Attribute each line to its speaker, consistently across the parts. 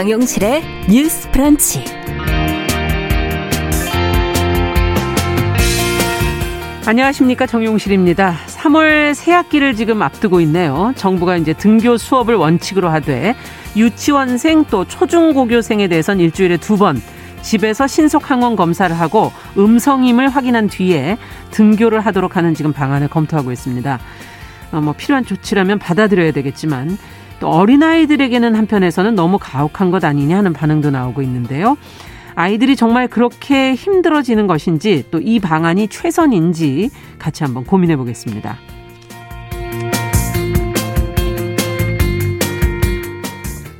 Speaker 1: 정용실의 뉴스 프런치.
Speaker 2: 안녕하십니까 정용실입니다. 3월 새학기를 지금 앞두고 있네요. 정부가 이제 등교 수업을 원칙으로 하되 유치원생 또 초중고교생에 대해선 일주일에 두 번 집에서 신속 항원 검사를 하고 음성임을 확인한 뒤에 등교를 하도록 하는 지금 방안을 검토하고 있습니다. 어, 뭐 필요한 조치라면 받아들여야 되겠지만 또 어린아이들에게는 한편에서는 너무 가혹한 것 아니냐 하는 반응도 나오고 있는데요. 아이들이 정말 그렇게 힘들어지는 것인지 또 이 방안이 최선인지 같이 한번 고민해 보겠습니다.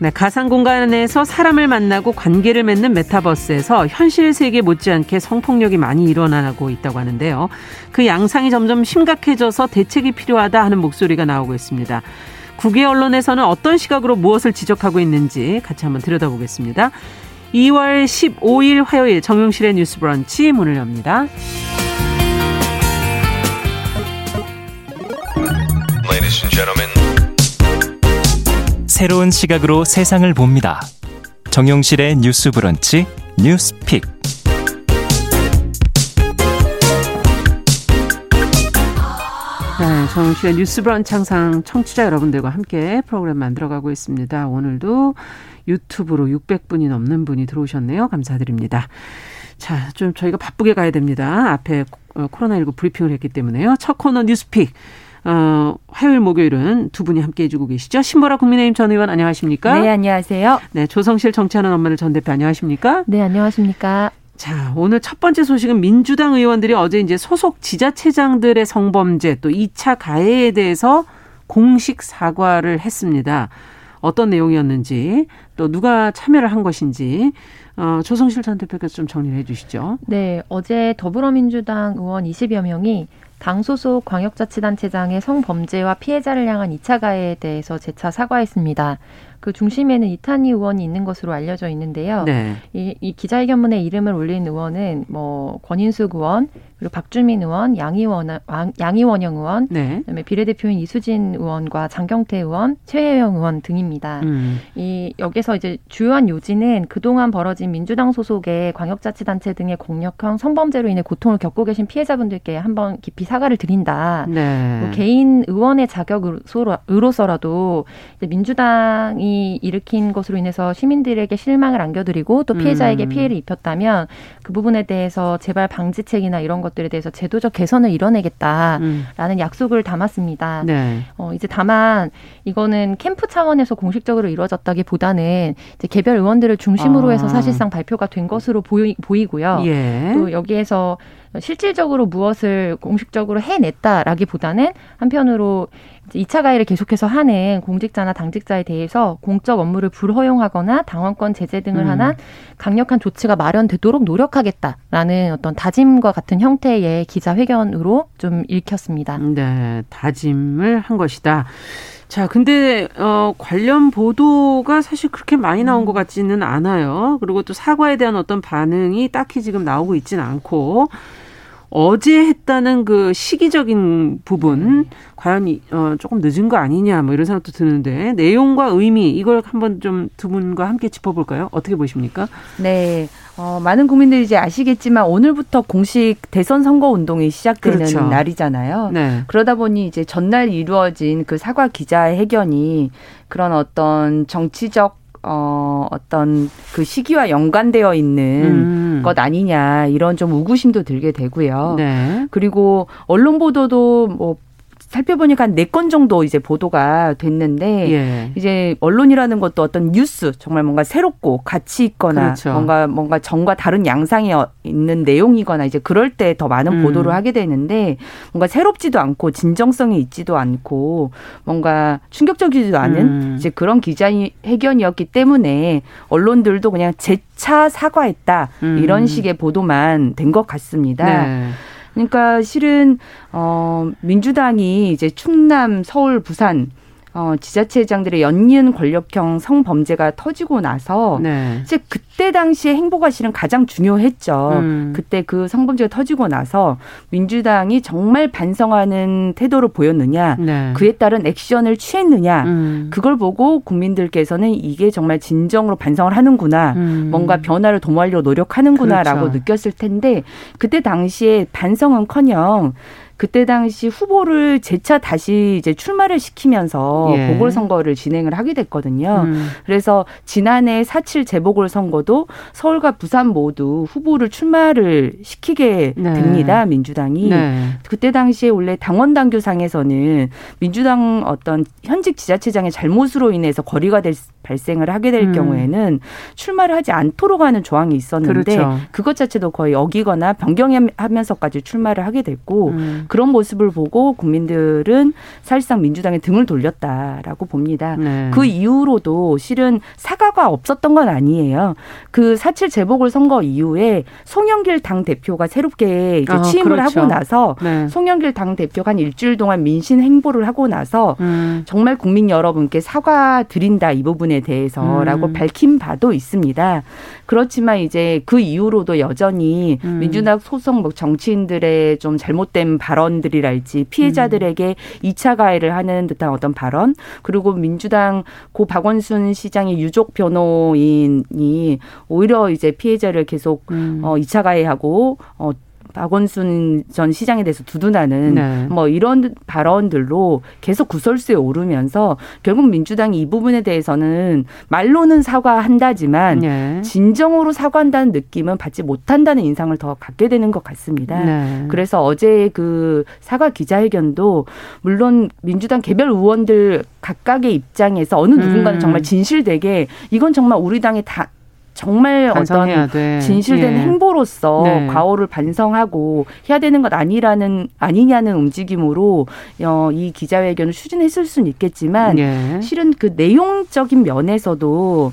Speaker 2: 네, 가상 공간에서 사람을 만나고 관계를 맺는 메타버스에서 현실 세계 못지않게 성폭력이 많이 일어나고 있다고 하는데요. 그 양상이 점점 심각해져서 대책이 필요하다 하는 목소리가 나오고 있습니다. 국외 언론에서는 어떤 시각으로 무엇을 지적하고 있는지 같이 한번 들여다보겠습니다. 2월 15일 화요일 정용실의 뉴스 브런치 문을 엽니다.
Speaker 3: 새로운 시각으로 세상을 봅니다. 정용실의 뉴스 브런치 뉴스 픽.
Speaker 2: 정용실의 뉴스 브런치 항상 청취자 여러분들과 함께 프로그램 만들어가고 있습니다. 오늘도 유튜브로 600분이 넘는 분이 들어오셨네요. 감사드립니다. 자, 좀 저희가 바쁘게 가야 됩니다. 앞에 어, 코로나19 브리핑을 했기 때문에요. 첫 코너 뉴스픽. 어, 화요일, 목요일은 두 분이 함께 해주고 계시죠. 신보라 국민의힘 전 의원 안녕하십니까?
Speaker 4: 네, 안녕하세요.
Speaker 2: 네, 조성실 정치하는 엄마를 전 대표 안녕하십니까?
Speaker 4: 네, 안녕하십니까?
Speaker 2: 자, 오늘 첫 번째 소식은 민주당 의원들이 어제 이제 소속 지자체장들의 성범죄 또 2차 가해에 대해서 공식 사과를 했습니다. 어떤 내용이었는지 또 누가 참여를 한 것인지 어, 조성실 전 대표께서 좀 정리를 해 주시죠.
Speaker 4: 네, 어제 더불어민주당 의원 20여 명이 당 소속 광역자치단체장의 성범죄와 피해자를 향한 2차 가해에 대해서 재차 사과했습니다. 그 중심에는 이탄희 의원이 있는 것으로 알려져 있는데요. 네. 이, 이 기자회견문에 이름을 올린 의원은 뭐 권인숙 의원, 그리고 박주민 의원, 양희원 양희원영 의원, 네. 그다음에 비례대표인 이수진 의원과 장경태 의원, 최혜영 의원 등입니다. 음. 이 여기서 이제 주요한 요지는 그동안 벌어진 민주당 소속의 광역자치단체 등의 공력형 성범죄로 인해 고통을 겪고 계신 피해자분들께 한번 깊이 사과를 드린다. 네. 뭐 개인 의원의 자격으로서라도 민주당이 일으킨 것으로 인해서 시민들에게 실망을 안겨드리고 또 피해자에게 음. 피해를 입혔다면 그 부분에 대해서 재발 방지책이나 이런 것 것들에 대해서 제도적 개선을 이뤄내겠다라는 음. 약속을 담았습니다. 네. 어, 이제 다만 이거는 캠프 차원에서 공식적으로 이루어졌다기보다는 이제 개별 의원들을 중심으로 아. 해서 사실상 발표가 된 것으로 보이, 보이고요. 예. 또 여기에서 실질적으로 무엇을 공식적으로 해냈다라기보다는 한편으로 이차 가해를 계속해서 하는 공직자나 당직자에 대해서 공적 업무를 불허용하거나 당원권 제재 등을 음. 하나 강력한 조치가 마련되도록 노력하겠다라는 어떤 다짐과 같은 형태의 기자회견으로 좀 읽혔습니다.
Speaker 2: 네, 다짐을 한 것이다. 자, 근데 어 관련 보도가 사실 그렇게 많이 나온 것 같지는 않아요. 그리고 또 사과에 대한 어떤 반응이 딱히 지금 나오고 있지는 않고 어제 했다는 그 시기적인 부분 과연 어, 조금 늦은 거 아니냐 뭐 이런 생각도 드는데 내용과 의미 이걸 한번 좀 두 분과 함께 짚어볼까요? 어떻게 보십니까?
Speaker 5: 네. 어, 많은 국민들이 이제 아시겠지만 오늘부터 공식 대선 선거 운동이 시작되는 그렇죠. 날이잖아요. 네. 그러다 보니 이제 전날 이루어진 그 사과 기자회견이 그런 어떤 정치적 어, 어떤 그 시기와 연관되어 있는 음. 것 아니냐 이런 좀 우구심도 들게 되고요. 네. 그리고 언론 보도도 뭐 살펴보니까 한 네 건 정도 이제 보도가 됐는데 예. 이제 언론이라는 것도 어떤 뉴스 정말 뭔가 새롭고 가치 있거나 그렇죠. 뭔가 뭔가 정과 다른 양상이 어, 있는 내용이거나 이제 그럴 때 더 많은 음. 보도를 하게 되는데 뭔가 새롭지도 않고 진정성이 있지도 않고 뭔가 충격적이지도 않은 음. 이제 그런 기자회견이었기 때문에 언론들도 그냥 재차 사과했다 음. 이런 식의 보도만 된 것 같습니다. 네. 그러니까 실은 어 민주당이 이제 충남, 서울, 부산 어, 지자체장들의 연이은 권력형 성범죄가 터지고 나서 네. 이제 그때 당시에 행보가 실은 가장 중요했죠. 음. 그때 그 성범죄가 터지고 나서 민주당이 정말 반성하는 태도를 보였느냐, 네. 그에 따른 액션을 취했느냐, 음. 그걸 보고 국민들께서는 이게 정말 진정으로 반성을 하는구나, 음. 뭔가 변화를 도모하려고 노력하는구나라고 그렇죠. 느꼈을 텐데 그때 당시에 반성은커녕 그때 당시 후보를 재차 다시 이제 출마를 시키면서 예. 보궐선거를 진행을 하게 됐거든요. 음. 그래서 지난해 4.7 재보궐선거도 서울과 부산 모두 후보를 출마를 시키게 네. 됩니다. 민주당이. 네. 그때 당시에 원래 당원 당규상에서는 민주당 어떤 현직 지자체장의 잘못으로 인해서 거리가 될 발생을 하게 될 음. 경우에는 출마를 하지 않도록 하는 조항이 있었는데 그렇죠. 그것 자체도 거의 어기거나 변경하면서까지 출마를 하게 됐고 음. 그런 모습을 보고 국민들은 사실상 민주당에 등을 돌렸다라고 봅니다. 네. 그 이후로도 실은 사과가 없었던 건 아니에요. 그 사칠 재보궐 선거 이후에 송영길 당 대표가 새롭게 이제 아, 취임을 그렇죠. 하고 나서 네. 송영길 당 대표가 한 일주일 동안 민신 행보를 하고 나서 음. 정말 국민 여러분께 사과 드린다 이 부분에 대해서라고 음. 밝힌 바도 있습니다. 그렇지만 이제 그 이후로도 여전히 음. 민주당 소속 뭐 정치인들의 좀 잘못된 발언 들이랄지 피해자들에게 이차 가해를 하는 듯한 어떤 발언 그리고 민주당 고 박원순 시장의 유족 변호인이 오히려 이제 피해자를 계속 음. 어 2차 가해하고 어 박원순 전 시장에 대해서 두둔하는 네. 뭐 이런 발언들로 계속 구설수에 오르면서 결국 민주당이 이 부분에 대해서는 말로는 사과한다지만 네. 진정으로 사과한다는 느낌은 받지 못한다는 인상을 더 갖게 되는 것 같습니다. 네. 그래서 어제 그 사과 기자회견도 물론 민주당 개별 의원들 각각의 입장에서 어느 누군가는 음. 정말 진실되게 이건 정말 우리 당의 다 정말 어떤 돼. 진실된 예. 행보로서 네. 과오를 반성하고 해야 되는 것 아니라는 아니냐는 움직임으로 어, 이 기자회견을 추진했을 수는 있겠지만 예. 실은 그 내용적인 면에서도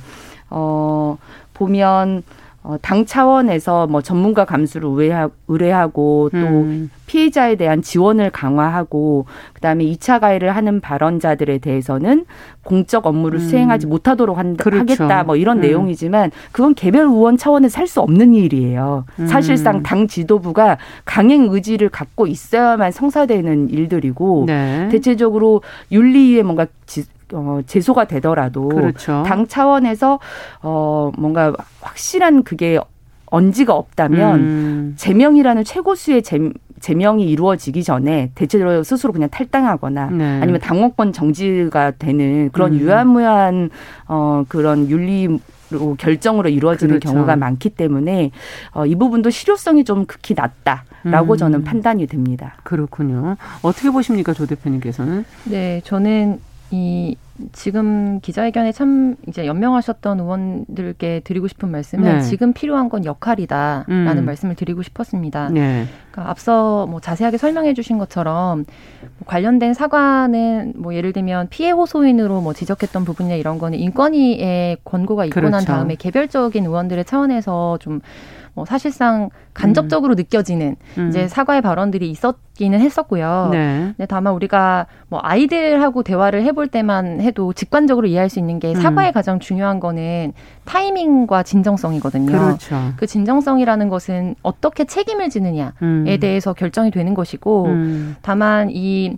Speaker 5: 어 보면 어, 당 차원에서 뭐 전문가 감수를 의뢰하, 의뢰하 고 또 음. 피해자에 대한 지원을 강화하고 그다음에 2차 가해를 하는 발언자들에 대해서는 공적 업무를 음. 수행하지 못하도록 한, 그렇죠. 하겠다 뭐 이런 음. 내용이지만 그건 개별 의원 차원에 살수 없는 일이에요. 음. 사실상 당 지도부가 강행 의지를 갖고 있어야만 성사되는 일들이고 네. 대체적으로 윤리위에 뭔가 지, 어, 제소가 되더라도 그렇죠. 당 차원에서 어, 뭔가 확실한 그게 언지가 없다면 음. 제명이라는 최고수의 제, 제명이 이루어지기 전에 대체적으로 스스로 그냥 탈당하거나 네. 아니면 당원권 정지가 되는 그런 음. 유한무한 어 그런 윤리 로 결정으로 이루어지는 그렇죠. 경우가 많기 때문에 어, 이 부분도 실효성이 좀 극히 낮다라고 음. 저는 판단이 됩니다.
Speaker 2: 그렇군요. 어떻게 보십니까, 조 대표님께서는?
Speaker 4: 네, 저는 이 지금 기자회견에 참 이제 연명하셨던 의원들께 드리고 싶은 말씀은 네. 지금 필요한 건 역할이다라는 음. 말씀을 드리고 싶었습니다. 네. 그러니까 앞서 뭐 자세하게 설명해 주신 것처럼 뭐 관련된 사과는 뭐 예를 들면 피해 호소인으로 뭐 지적했던 부분이나 이런 거는 인권위의 권고가 있고 그렇죠. 난 다음에 개별적인 의원들의 차원에서 좀 뭐 사실상 간접적으로 음. 느껴지는 음. 이제 사과의 발언들이 있었기는 했었고요. 네. 근데 다만 우리가 뭐 아이들하고 대화를 해볼 때만 해도 직관적으로 이해할 수 있는 게 음. 사과의 음. 가장 중요한 거는 타이밍과 진정성이거든요. 그렇죠. 그 진정성이라는 것은 어떻게 책임을 지느냐에 음. 대해서 결정이 되는 것이고 음. 다만 이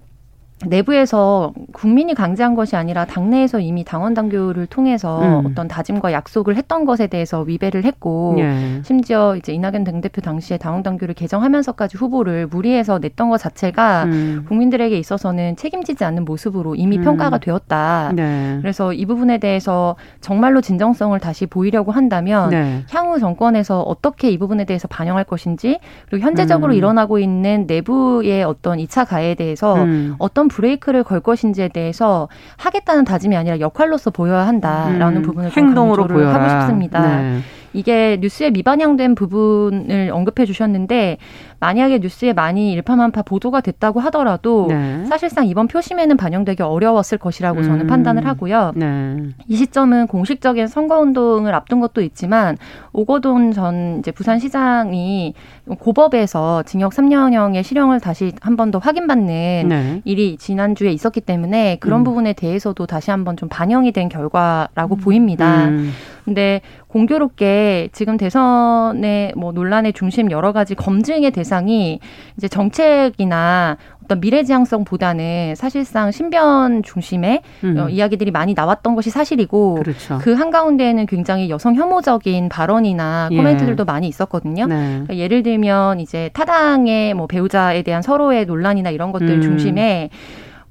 Speaker 4: 내부에서 국민이 강제한 것이 아니라 당내에서 이미 당원 당규를 통해서 음. 어떤 다짐과 약속을 했던 것에 대해서 위배를 했고 예. 심지어 이제 이낙연 당대표 당시에 당원 당규를 개정하면서까지 후보를 무리해서 냈던 것 자체가 음. 국민들에게 있어서는 책임지지 않는 모습으로 이미 음. 평가가 되었다. 네. 그래서 이 부분에 대해서 정말로 진정성을 다시 보이려고 한다면 네. 향후 정권에서 어떻게 이 부분에 대해서 반영할 것인지 그리고 현재적으로 음. 일어나고 있는 내부의 어떤 이차 가해에 대해서 음. 어떤 브레이크를 걸 것인지에 대해서 하겠다는 다짐이 아니라 역할로서 보여야 한다라는 음, 부분을 행동으로 보여라. 하고 싶습니다. 네. 이게 뉴스에 미반영된 부분을 언급해 주셨는데 만약에 뉴스에 많이 일파만파 보도가 됐다고 하더라도 네. 사실상 이번 표심에는 반영되기 어려웠을 것이라고 저는 음. 판단을 하고요. 네. 이 시점은 공식적인 선거운동을 앞둔 것도 있지만 오거돈 전 이제 부산시장이 고법에서 징역 3년형의 실형을 다시 한 번 더 확인받는 네. 일이 지난주에 있었기 때문에 그런 음. 부분에 대해서도 다시 한번 좀 반영이 된 결과라고 음. 보입니다. 음. 근데 공교롭게 지금 대선의 뭐 논란의 중심 여러 가지 검증의 대상이 이제 정책이나 어떤 미래지향성보다는 사실상 신변 중심의 음. 어, 이야기들이 많이 나왔던 것이 사실이고 그렇죠. 그 한가운데에는 굉장히 여성 혐오적인 발언이나 예. 코멘트들도 예. 많이 있었거든요. 네. 그러니까 예를 들면 이제 타당의 뭐 배우자에 대한 서로의 논란이나 이런 것들 음. 중심에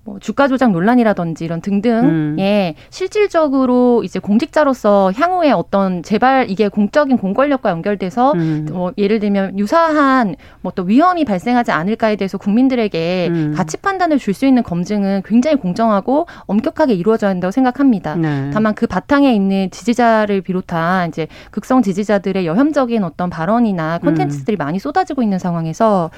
Speaker 4: 뭐 주가 조작 논란이라든지 이런 등등에 음. 예, 실질적으로 이제 공직자로서 향후에 어떤 재발 이게 공적인 공권력과 연결돼서 음. 뭐 예를 들면 유사한 뭐 또 위험이 발생하지 않을까에 대해서 국민들에게 음. 가치 판단을 줄 수 있는 검증은 굉장히 공정하고 엄격하게 이루어져야 한다고 생각합니다. 네. 다만 그 바탕에 있는 지지자를 비롯한 이제 극성 지지자들의 여혐적인 어떤 발언이나 콘텐츠들이 음. 많이 쏟아지고 있는 상황에서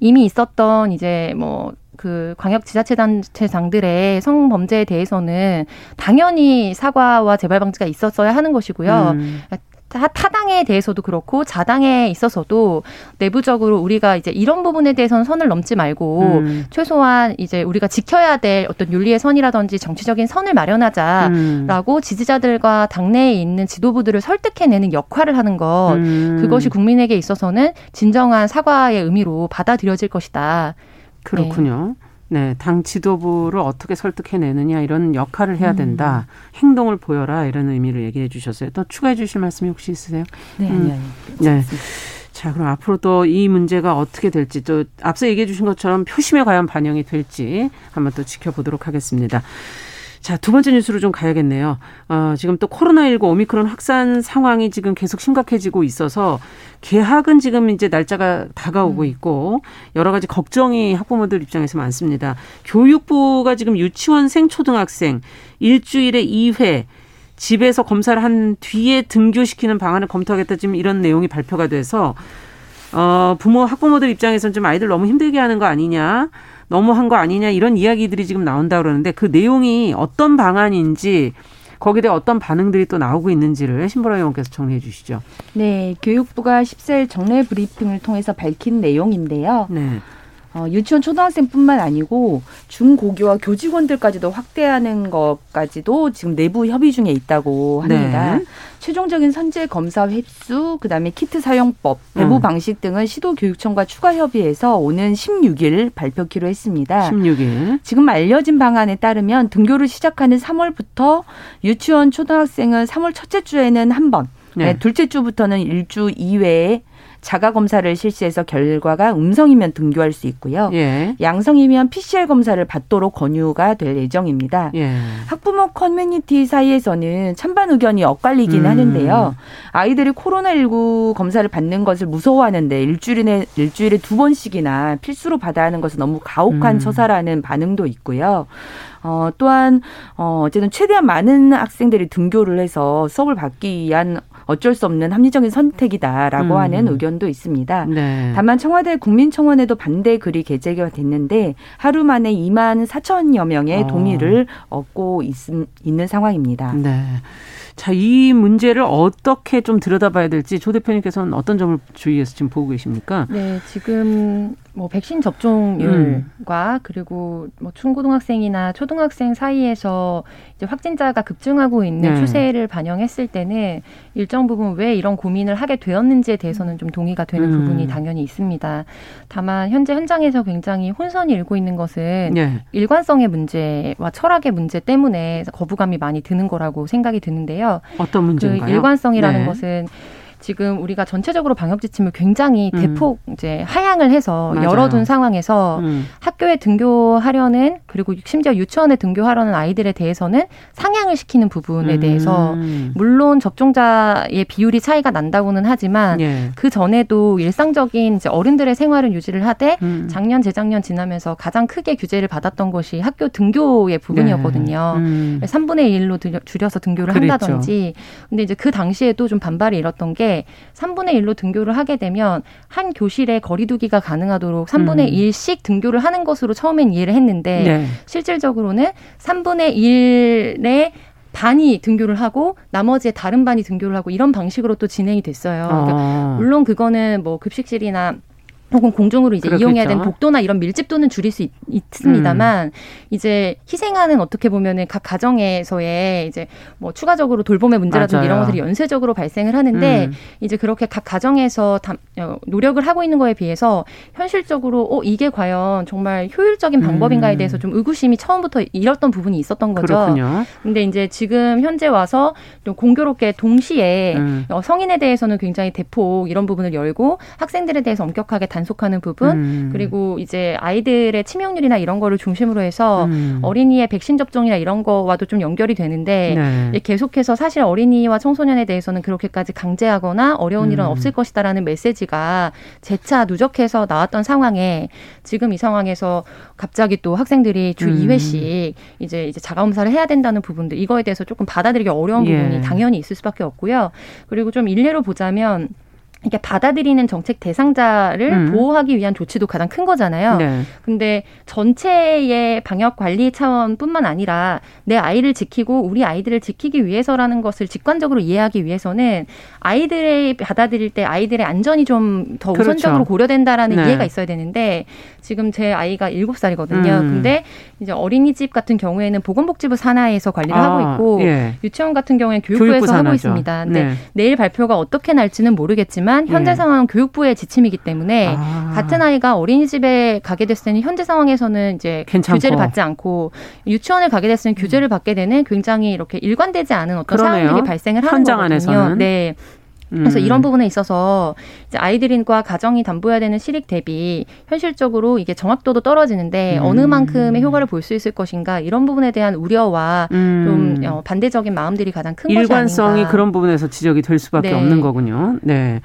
Speaker 4: 이미 있었던 이제 뭐 그 광역 지자체단체장들의 성범죄에 대해서는 당연히 사과와 재발 방지가 있었어야 하는 것이고요. 음. 타당에 대해서도 그렇고 자당에 있어서도 내부적으로 우리가 이제 이런 부분에 대해서는 선을 넘지 말고 음. 최소한 이제 우리가 지켜야 될 어떤 윤리의 선이라든지 정치적인 선을 마련하자라고 음. 지지자들과 당내에 있는 지도부들을 설득해내는 역할을 하는 것 음. 그것이 국민에게 있어서는 진정한 사과의 의미로 받아들여질 것이다.
Speaker 2: 그렇군요. 네. 네. 당 지도부를 어떻게 설득해내느냐 이런 역할을 해야 된다. 음. 행동을 보여라 이런 의미를 얘기해 주셨어요. 또 추가해 주실 말씀이 혹시 있으세요?
Speaker 5: 네, 음. 아니요,
Speaker 2: 네. 자, 그럼 앞으로 또 이 문제가 어떻게 될지 또 앞서 얘기해 주신 것처럼 표심에 과연 반영이 될지 한번 또 지켜보도록 하겠습니다. 자, 두 번째 뉴스로 좀 가야겠네요. 어, 지금 또 코로나19 오미크론 확산 상황이 지금 계속 심각해지고 있어서 개학은 지금 이제 날짜가 다가오고 음. 있고 여러 가지 걱정이 학부모들 입장에서 많습니다. 교육부가 지금 유치원생 초등학생 일주일에 2회 집에서 검사를 한 뒤에 등교시키는 방안을 검토하겠다 지금 이런 내용이 발표가 돼서 어, 부모 학부모들 입장에서는 좀 아이들 너무 힘들게 하는 거 아니냐. 너무한 거 아니냐 이런 이야기들이 지금 나온다 그러는데 그 내용이 어떤 방안인지 거기에 대해 어떤 반응들이 또 나오고 있는지를 신보라 의원께서 정리해 주시죠.
Speaker 5: 네, 교육부가 14일 정례 브리핑을 통해서 밝힌 내용인데요. 네. 어, 유치원 초등학생뿐만 아니고 중고교와 교직원들까지도 확대하는 것까지도 지금 내부 협의 중에 있다고 합니다. 네. 최종적인 선제 검사 횟수, 그다음에 키트 사용법, 배부 음. 방식 등은 시도 교육청과 추가 협의해서 오는 16일 발표키로 했습니다.
Speaker 2: 16일.
Speaker 5: 지금 알려진 방안에 따르면 등교를 시작하는 3월부터 유치원 초등학생은 3월 첫째 주에는 한 번, 네. 네. 둘째 주부터는 일주 이외에 자가 검사를 실시해서 결과가 음성이면 등교할 수 있고요. 예. 양성이면 PCR 검사를 받도록 권유가 될 예정입니다. 예. 학부모 커뮤니티 사이에서는 찬반 의견이 엇갈리긴 음. 하는데요. 아이들이 코로나19 검사를 받는 것을 무서워하는데 일주일에 일주일에 두 번씩이나 필수로 받아야 하는 것은 너무 가혹한 음. 처사라는 반응도 있고요. 어, 또한, 어, 어쨌든 최대한 많은 학생들이 등교를 해서 수업을 받기 위한 어쩔 수 없는 합리적인 선택이다라고 음. 하는 의견도 있습니다. 네. 다만 청와대 국민청원에도 반대 글이 게재가 됐는데 하루 만에 2만 4천여 명의 어. 동의를 얻고 있, 있는 상황입니다.
Speaker 2: 네. 자, 이 문제를 어떻게 좀 들여다봐야 될지 조 대표님께서는 어떤 점을 주의해서 지금 보고 계십니까?
Speaker 4: 네, 지금 뭐 백신 접종률과 음. 그리고 뭐 중고등학생이나 초등학생 사이에서 이제 확진자가 급증하고 있는 네. 추세를 반영했을 때는 일정 부분 왜 이런 고민을 하게 되었는지에 대해서는 좀 동의가 되는 음. 부분이 당연히 있습니다. 다만 현재 현장에서 굉장히 혼선이 일고 있는 것은 네. 일관성의 문제와 철학의 문제 때문에 거부감이 많이 드는 거라고 생각이 드는데요.
Speaker 2: 어떤 문제인가요?
Speaker 4: 그 일관성이라는 네. 것은 지금 우리가 전체적으로 방역 지침을 굉장히 음. 대폭 이제 하향을 해서 맞아요. 열어둔 상황에서 음. 학교에 등교하려는 그리고 심지어 유치원에 등교하려는 아이들에 대해서는 상향을 시키는 부분에 음. 대해서 물론 접종자의 비율이 차이가 난다고는 하지만 예. 그 전에도 일상적인 이제 어른들의 생활을 유지를 하되 음. 작년 재작년 지나면서 가장 크게 규제를 받았던 것이 학교 등교의 부분이었거든요. 네. 음. 3분의 1로 줄여서 등교를 그랬죠. 한다든지. 근데 이제 그 당시에도 좀 반발이 일었던 게 3분의 1로 등교를 하게 되면 한 교실에 거리두기가 가능하도록 3분의 음. 1씩 등교를 하는 것으로 처음엔 이해를 했는데 네. 실질적으로는 3분의 1의 반이 등교를 하고 나머지의 다른 반이 등교를 하고 이런 방식으로 또 진행이 됐어요. 그러니까 아. 물론 그거는 뭐 급식실이나 혹은 공중으로 이제 그렇겠죠. 이용해야 되는 복도나 이런 밀집도는 줄일 수 있, 습니다만 음. 이제 희생하는 어떻게 보면은 각 가정에서의 이제 뭐 추가적으로 돌봄의 문제라든지 맞아요. 이런 것들이 연쇄적으로 발생을 하는데 음. 이제 그렇게 각 가정에서 담, 어, 노력을 하고 있는 거에 비해서 현실적으로 어 이게 과연 정말 효율적인 방법인가에 음. 대해서 좀 의구심이 처음부터 잃었던 부분이 있었던 거죠. 그렇군요. 근데 이제 지금 현재 와서 좀 공교롭게 동시에 음. 어, 성인에 대해서는 굉장히 대폭 이런 부분을 열고 학생들에 대해서 엄격하게 단 단속하는 부분 음. 그리고 이제 아이들의 치명률이나 이런 거를 중심으로 해서 음. 어린이의 백신 접종이나 이런 거와도 좀 연결이 되는데 네. 계속해서 사실 어린이와 청소년에 대해서는 그렇게까지 강제하거나 어려운 일은 음. 없을 것이다라는 메시지가 재차 누적해서 나왔던 상황에 지금 이 상황에서 갑자기 또 학생들이 주 음. 2회씩 이제 이제 자가 검사를 해야 된다는 부분들 이거에 대해서 조금 받아들이기 어려운 예. 부분이 당연히 있을 수밖에 없고요. 그리고 좀 일례로 보자면 이게 받아들이는 정책 대상자를 음. 보호하기 위한 조치도 가장 큰 거잖아요. 네. 근데 전체의 방역 관리 차원뿐만 아니라 내 아이를 지키고 우리 아이들을 지키기 위해서라는 것을 직관적으로 이해하기 위해서는 아이들의 받아들일 때 아이들의 안전이 좀더 그렇죠. 우선적으로 고려된다라는 네. 이해가 있어야 되는데 지금 제 아이가 일곱 살이거든요. 음. 근데 이제 어린이집 같은 경우에는 보건복지부 산하에서 관리를 아, 하고 있고 예. 유치원 같은 경우에는 교육부에서 교육부 하고 있습니다. 근데 네. 내일 발표가 어떻게 날지는 모르겠지만 현재 예. 상황은 교육부의 지침이기 때문에 아. 같은 아이가 어린이집에 가게 됐을 때는 현재 상황에서는 이제 괜찮고. 규제를 받지 않고 유치원을 가게 됐을 때는 규제를 받게 되는 굉장히 이렇게 일관되지 않은 어떤 그러네요. 상황들이 발생을 하는 거거든요. 안에서는. 네. 그래서 음. 이런 부분에 있어서 이제 아이들과 가정이 담보해야 되는 실익 대비 현실적으로 이게 정확도도 떨어지는데 음. 어느 만큼의 효과를 볼 수 있을 것인가 이런 부분에 대한 우려와 음. 좀 어, 반대적인 마음들이 가장 큰
Speaker 2: 일관성이 그런 부분에서 지적이 될 수밖에 네. 없는 거군요. 네.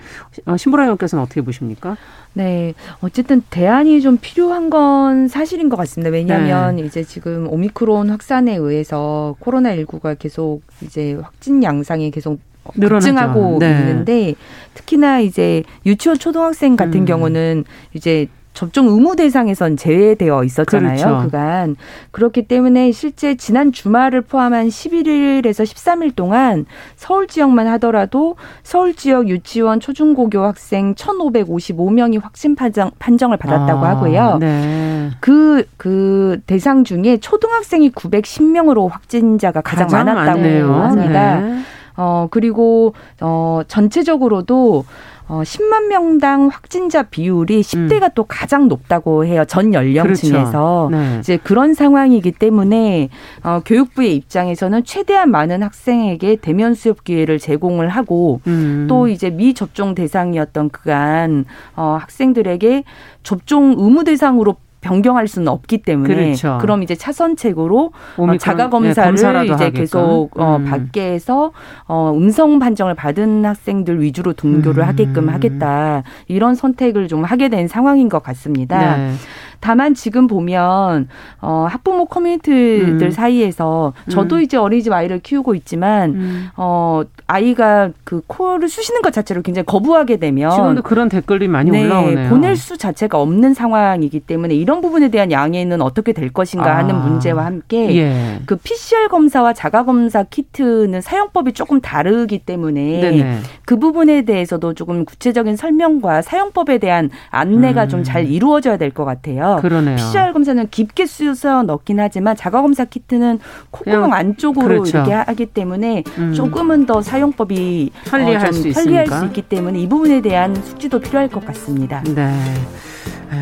Speaker 2: 어, 신보라 의원께서는 어떻게 보십니까?
Speaker 5: 네. 어쨌든 대안이 좀 필요한 건 사실인 것 같습니다. 왜냐하면 네. 이제 지금 오미크론 확산에 의해서 코로나 19가 계속 이제 확진 양상이 계속 늘어증하고 네. 있는데 특히나 이제 유치원 초등학생 같은 음. 경우는 이제 접종 의무 대상에선 제외되어 있었잖아요. 그렇죠. 그간 그렇기 때문에 실제 지난 주말을 포함한 11일에서 13일 동안 서울 지역만 하더라도 서울 지역 유치원 초중고교 학생 1,555명이 확진 판정 판정을 받았다고 아, 하고요. 네. 그, 그 대상 중에 초등학생이 910명으로 확진자가 가장, 가장 많았다고 많네요. 합니다. 네. 어, 그리고, 어, 전체적으로도 어, 10만 명당 확진자 비율이 10대가 음. 또 가장 높다고 해요. 전 연령층에서. 그렇죠. 네. 이제 그런 상황이기 때문에 어, 교육부의 입장에서는 최대한 많은 학생에게 대면 수업 기회를 제공을 하고 음. 또 이제 미접종 대상이었던 그간 어, 학생들에게 접종 의무 대상으로 변경할 수는 없기 때문에 그렇죠. 그럼 이제 차선책으로 어, 자가 검사를 네, 이제. 계속 어, 음. 받게 해서 어, 음성 판정을 받은 학생들 위주로 등교를 음. 하게끔 하겠다 이런 선택을 좀 하게 된 상황인 것 같습니다. 네. 다만 지금 보면 어 학부모 커뮤니티들 음. 사이에서 저도 음. 이제 어린이집 아이를 키우고 있지만 음. 어 아이가 그 코를 쑤시는 것 자체를 굉장히 거부하게 되면
Speaker 2: 지금도 그런 댓글이 많이 네, 올라오네요.
Speaker 5: 보낼 수 자체가 없는 상황이기 때문에 이런 부분에 대한 양해는 어떻게 될 것인가 아. 하는 문제와 함께 예. 그 PCR 검사와 자가 검사 키트는 사용법이 조금 다르기 때문에 네네. 그 부분에 대해서도 조금 구체적인 설명과 사용법에 대한 안내가 음. 좀잘 이루어져야 될 것 같아요. 그러네요. PCR 검사는 깊게 쑤서 넣긴 하지만 자가 검사 키트는 콧구멍 안쪽으로 그렇죠. 이렇게 하기 때문에 음. 조금은 더 사용법이
Speaker 2: 편리할, 어, 수,
Speaker 5: 편리할 수 있기 때문에 이 부분에 대한 숙지도 필요할 것 같습니다.
Speaker 2: 네.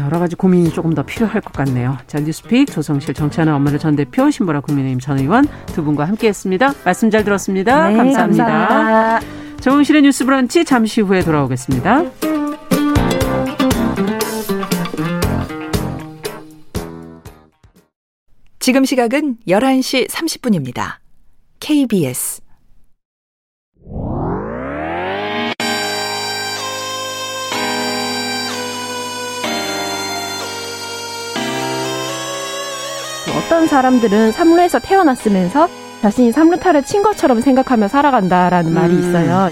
Speaker 2: 여러 가지 고민이 조금 더 필요할 것 같네요. 자, 뉴스픽 조성실 정치하는 엄마를 전 대표 신보라 국민의힘 전 의원 두 분과 함께했습니다. 말씀 잘 들었습니다. 네, 감사합니다. 감사합니다. 정은실의 뉴스 브런치 잠시 후에 돌아오겠습니다.
Speaker 6: 지금 시각은 11시 30분입니다. KBS
Speaker 4: 어떤 사람들은 삼루에서 태어났으면서 자신이 삼루타를 친 것처럼 생각하며 살아간다라는 음. 말이 있어요.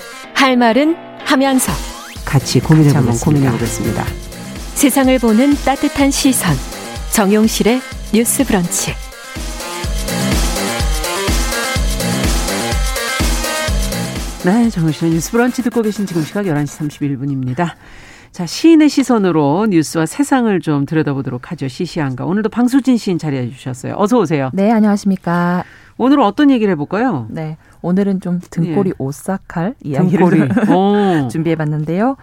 Speaker 1: 할 말은 하면서
Speaker 2: 같이 고민해 보면 고민해 보겠습니다.
Speaker 1: 세상을 보는 따뜻한 시선 정용실의 뉴스 브런치.
Speaker 2: 네, 정용실의 뉴스 브런치 듣고 계신 지금 시각 11시 31분입니다. 자, 시인의 시선으로 뉴스와 세상을 좀 들여다보도록 하죠. 시시한가. 오늘도 방수진 시인 자리해 주셨어요. 어서 오세요.
Speaker 7: 네, 안녕하십니까.
Speaker 2: 오늘은 어떤 얘기를 해볼까요?
Speaker 7: 네, 오늘은 좀 등골이 예. 오싹할 이야기를 준비해 봤는데요.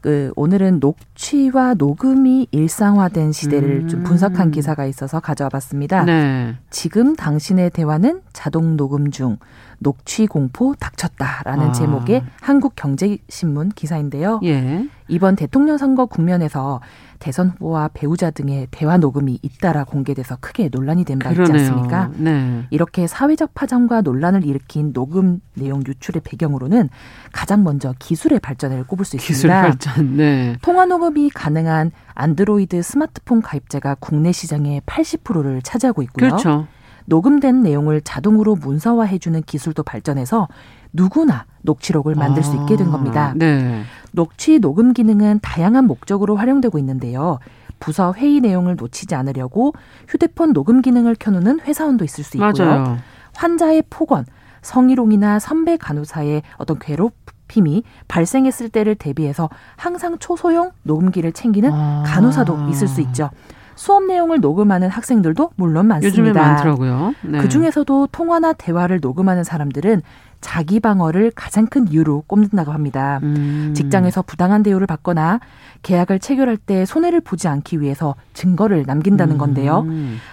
Speaker 7: 그 오늘은 녹취와 녹음이 일상화된 시대를 음. 좀 분석한 기사가 있어서 가져와 봤습니다. 네. 지금 당신의 대화는 자동 녹음 중 녹취 공포 닥쳤다라는 아. 제목의 한국경제신문 기사인데요. 예. 이번 대통령 선거 국면에서 대선 후보와 배우자 등의 대화 녹음이 잇따라 공개돼서 크게 논란이 된 바 있지 않습니까? 네. 이렇게 사회적 파장과 논란을 일으킨 녹음 내용 유출의 배경으로는 가장 먼저 기술의 발전을 꼽을 수 있습니다. 기술 발전. 네. 통화 녹음이 가능한 안드로이드 스마트폰 가입자가 국내 시장의 80%를 차지하고 있고요. 그렇죠. 녹음된 내용을 자동으로 문서화해주는 기술도 발전해서 누구나 녹취록을 만들 수 있게 된 겁니다. 아, 네. 녹취 녹음 기능은 다양한 목적으로 활용되고 있는데요. 부서 회의 내용을 놓치지 않으려고 휴대폰 녹음 기능을 켜놓는 회사원도 있을 수 있고요. 맞아요. 환자의 폭언, 성희롱이나 선배 간호사의 어떤 괴롭힘이 발생했을 때를 대비해서 항상 초소형 녹음기를 챙기는 아. 간호사도 있을 수 있죠. 수업 내용을 녹음하는 학생들도 물론 많습니다.
Speaker 2: 요즘에 많더라고요.
Speaker 7: 네. 그 중에서도 통화나 대화를 녹음하는 사람들은 자기 방어를 가장 큰 이유로 꼽는다고 합니다. 음. 직장에서 부당한 대우를 받거나 계약을 체결할 때 손해를 보지 않기 위해서 증거를 남긴다는 음. 건데요.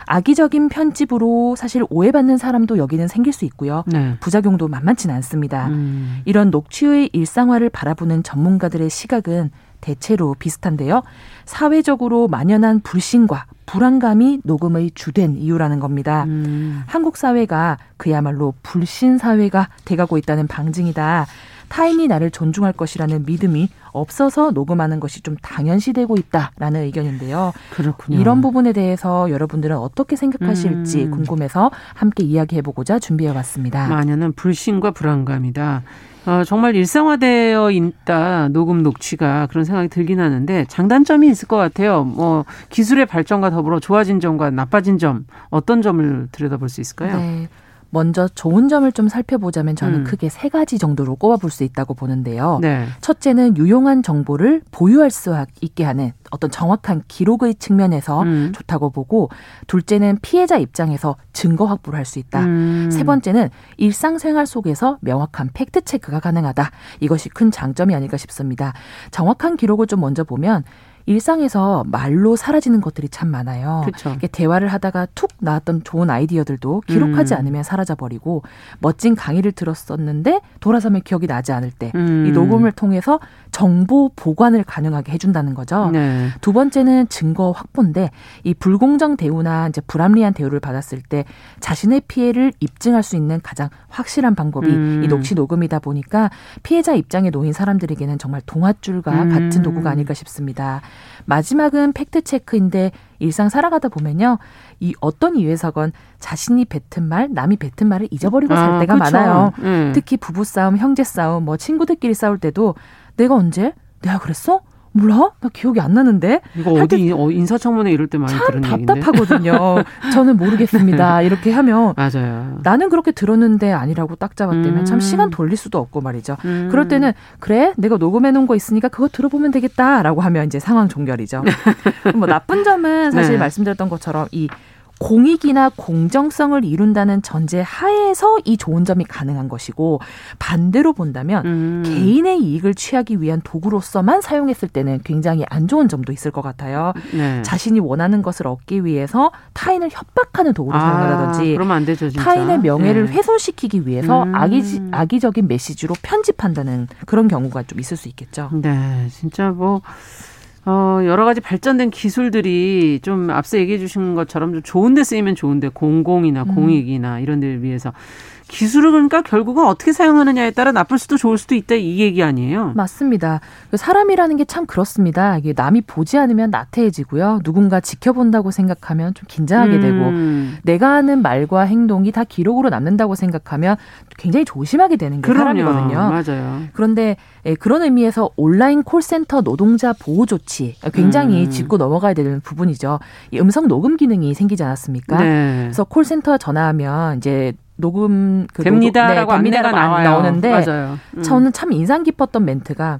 Speaker 7: 악의적인 편집으로 사실 오해받는 사람도 여기는 생길 수 있고요. 네. 부작용도 만만치는 않습니다. 음. 이런 녹취의 일상화를 바라보는 전문가들의 시각은 대체로 비슷한데요. 사회적으로 만연한 불신과 불안감이 녹음의 주된 이유라는 겁니다. 음. 한국 사회가 그야말로 불신 사회가 돼가고 있다는 방증이다. 타인이 나를 존중할 것이라는 믿음이 없어서 녹음하는 것이 좀 당연시되고 있다라는 의견인데요. 그렇군요. 이런 부분에 대해서 여러분들은 어떻게 생각하실지 음. 궁금해서 함께 이야기해보고자 준비해봤습니다.
Speaker 2: 만연한 불신과 불안감이다. 어, 정말 일상화되어 있다 녹음 녹취가 그런 생각이 들긴 하는데 장단점이 있을 것 같아요. 뭐 기술의 발전과 더불어 좋아진 점과 나빠진 점 어떤 점을 들여다볼 수 있을까요? 네.
Speaker 7: 먼저 좋은 점을 좀 살펴보자면 저는 음. 크게 세 가지 정도로 꼽아볼 수 있다고 보는데요. 네. 첫째는 유용한 정보를 보유할 수 있게 하는 어떤 정확한 기록의 측면에서 음. 좋다고 보고 둘째는 피해자 입장에서 증거 확보를 할 수 있다. 음. 세 번째는 일상생활 속에서 명확한 팩트 체크가 가능하다. 이것이 큰 장점이 아닐까 싶습니다. 정확한 기록을 좀 먼저 보면 일상에서 말로 사라지는 것들이 참 많아요. 그쵸. 대화를 하다가 툭 나왔던 좋은 아이디어들도 기록하지 음. 않으면 사라져 버리고 멋진 강의를 들었었는데 돌아서면 기억이 나지 않을 때이 음. 녹음을 통해서 정보 보관을 가능하게 해준다는 거죠. 네. 두 번째는 증거 확보인데 이 불공정 대우나 이제 불합리한 대우를 받았을 때 자신의 피해를 입증할 수 있는 가장 확실한 방법이 음. 이 녹취 녹음이다 보니까 피해자 입장에 놓인 사람들에게는 정말 동화줄과 음. 같은 도구가 아닐까 싶습니다. 마지막은 팩트 체크인데 일상 살아가다 보면요. 이 어떤 이유에서건 자신이 뱉은 말, 남이 뱉은 말을 잊어버리고 살 아, 때가 그쵸. 많아요. 음. 특히 부부 싸움, 형제 싸움, 뭐 친구들끼리 싸울 때도 내가 언제? 내가 그랬어? 몰라? 나 기억이 안 나는데.
Speaker 2: 이거 어디 어, 인사청문회 이럴 때 많이 들은
Speaker 7: 참 답답하거든요. 저는 모르겠습니다. 이렇게 하면
Speaker 2: 맞아요.
Speaker 7: 나는 그렇게 들었는데 아니라고 딱 잡았다면 음. 참 시간 돌릴 수도 없고 말이죠. 음. 그럴 때는 그래 내가 녹음해 놓은 거 있으니까 그거 들어보면 되겠다라고 하면 이제 상황 종결이죠. 뭐 나쁜 점은 사실 네. 말씀드렸던 것처럼 이 공익이나 공정성을 이룬다는 전제 하에서 이 좋은 점이 가능한 것이고 반대로 본다면 음. 개인의 이익을 취하기 위한 도구로서만 사용했을 때는 굉장히 안 좋은 점도 있을 것 같아요. 네. 자신이 원하는 것을 얻기 위해서 타인을 협박하는 도구로 아, 사용하다든지
Speaker 2: 그러면 안 되죠,
Speaker 7: 타인의 명예를 네. 훼손시키기 위해서 음. 악의, 악의적인 메시지로 편집한다는 그런 경우가 좀 있을 수 있겠죠.
Speaker 2: 네, 진짜 뭐 어, 여러 가지 발전된 기술들이 좀 앞서 얘기해 주신 것처럼 좀 좋은 데 쓰이면 좋은데 공공이나 음. 공익이나 이런 데를 위해서 기술을 그러니까 결국은 어떻게 사용하느냐에 따라 나쁠 수도 좋을 수도 있다 이 얘기 아니에요?
Speaker 7: 맞습니다. 그 사람이라는 게 참 그렇습니다. 이게 남이 보지 않으면 나태해지고요. 누군가 지켜본다고 생각하면 좀 긴장하게 음. 되고 내가 하는 말과 행동이 다 기록으로 남는다고 생각하면 굉장히 조심하게 되는 게 그럼요. 사람이거든요.
Speaker 2: 맞아요.
Speaker 7: 그런데 예, 그런 의미에서 온라인 콜센터 노동자 보호 조치 굉장히 음. 짚고 넘어가야 되는 부분이죠. 이 음성 녹음 기능이 생기지 않았습니까? 네. 그래서 콜센터 전화하면 이제 녹음
Speaker 2: 그 됩니다라고 녹음, 네, 안내가 나와요.
Speaker 7: 나오는데
Speaker 2: 맞아요.
Speaker 7: 음. 저는 참 인상 깊었던 멘트가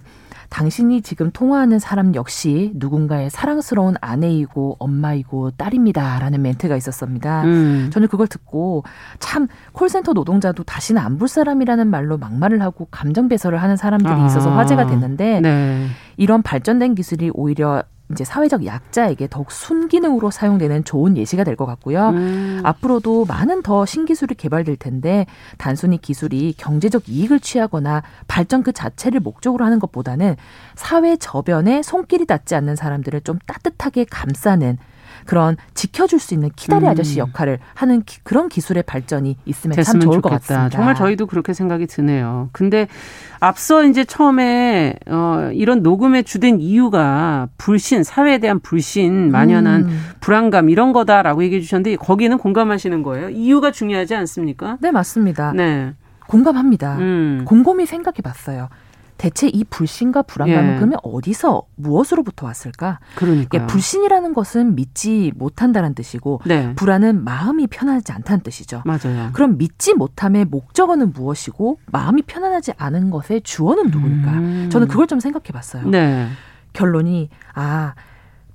Speaker 7: 당신이 지금 통화하는 사람 역시 누군가의 사랑스러운 아내이고 엄마이고 딸입니다라는 멘트가 있었습니다. 음. 저는 그걸 듣고 참 콜센터 노동자도 다시는 안 볼 사람이라는 말로 막말을 하고 감정 배설을 하는 사람들이 아. 있어서 화제가 됐는데 네. 이런 발전된 기술이 오히려 이제 사회적 약자에게 더욱 순기능으로 사용되는 좋은 예시가 될 것 같고요. 음. 앞으로도 많은 더 신기술이 개발될 텐데 단순히 기술이 경제적 이익을 취하거나 발전 그 자체를 목적으로 하는 것보다는 사회 저변에 손길이 닿지 않는 사람들을 좀 따뜻하게 감싸는 그런 지켜줄 수 있는 키다리 음. 아저씨 역할을 하는 기, 그런 기술의 발전이 있으면 참 좋을 좋겠다. 것 같습니다.
Speaker 2: 정말 저희도 그렇게 생각이 드네요. 근데 앞서 이제 처음에 어 이런 녹음의 주된 이유가 불신, 사회에 대한 불신, 만연한 음. 불안감 이런 거다라고 얘기해 주셨는데 거기는 공감하시는 거예요? 이유가 중요하지 않습니까?
Speaker 7: 네, 맞습니다. 네. 공감합니다. 음. 곰곰이 생각해 봤어요. 대체 이 불신과 불안감은 예. 그러면 어디서 무엇으로부터 왔을까?
Speaker 2: 그러니까
Speaker 7: 불신이라는 것은 믿지 못한다는 뜻이고 네. 불안은 마음이 편안하지 않다는 뜻이죠.
Speaker 2: 맞아요.
Speaker 7: 그럼 믿지 못함의 목적어는 무엇이고 마음이 편안하지 않은 것의 주어는 누구일까? 음. 저는 그걸 좀 생각해 봤어요. 네. 결론이 아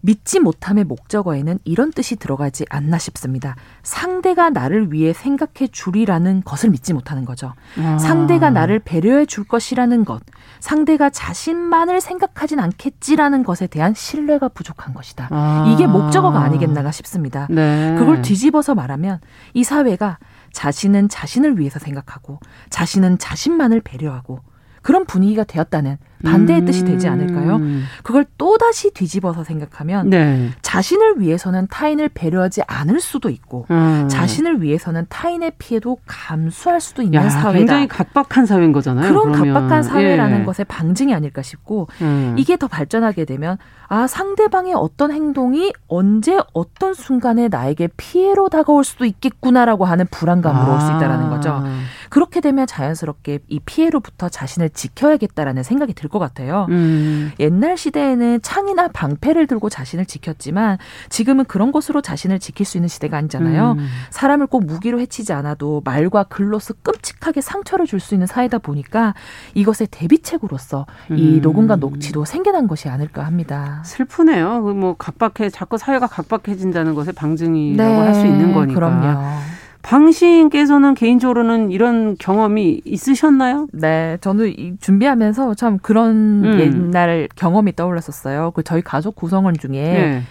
Speaker 7: 믿지 못함의 목적어에는 이런 뜻이 들어가지 않나 싶습니다. 상대가 나를 위해 생각해 주리라는 것을 믿지 못하는 거죠. 아. 상대가 나를 배려해 줄 것이라는 것, 상대가 자신만을 생각하진 않겠지라는 것에 대한 신뢰가 부족한 것이다. 아. 이게 목적어가 아니겠나가 싶습니다. 네. 그걸 뒤집어서 말하면 이 사회가 자신은 자신을 위해서 생각하고 자신은 자신만을 배려하고 그런 분위기가 되었다는 반대의 음. 뜻이 되지 않을까요? 음. 그걸 또다시 뒤집어서 생각하면 네. 자신을 위해서는 타인을 배려하지 않을 수도 있고 음. 자신을 위해서는 타인의 피해도 감수할 수도 있는 야, 사회다.
Speaker 2: 굉장히 각박한 사회인 거잖아요.
Speaker 7: 그런 그러면. 각박한 사회라는 예. 것의 방증이 아닐까 싶고 음. 이게 더 발전하게 되면 아 상대방의 어떤 행동이 언제 어떤 순간에 나에게 피해로 다가올 수도 있겠구나라고 하는 불안감으로 아. 올수 있다라는 거죠. 그렇게 되면 자연스럽게 이 피해로부터 자신을 지켜야겠다라는 생각이 들것 같아요. 음. 옛날 시대에는 창이나 방패를 들고 자신을 지켰지만 지금은 그런 것으로 자신을 지킬 수 있는 시대가 아니잖아요. 음. 사람을 꼭 무기로 해치지 않아도 말과 글로서 끔찍하게 상처를 줄 수 있는 사회다 보니까 이것의 대비책으로서 음. 이 녹음과 녹취도 생겨난 것이 아닐까 합니다.
Speaker 2: 슬프네요. 그뭐 각박해 자꾸 사회가 각박해진다는 것의 방증이라고 네. 할수 있는 거니까.
Speaker 7: 그럼요.
Speaker 2: 방신께서는 개인적으로는 이런 경험이 있으셨나요?
Speaker 7: 네, 저는 준비하면서 참 그런 음. 옛날 경험이 떠올랐었어요. 그 저희 가족 구성원 중에 네.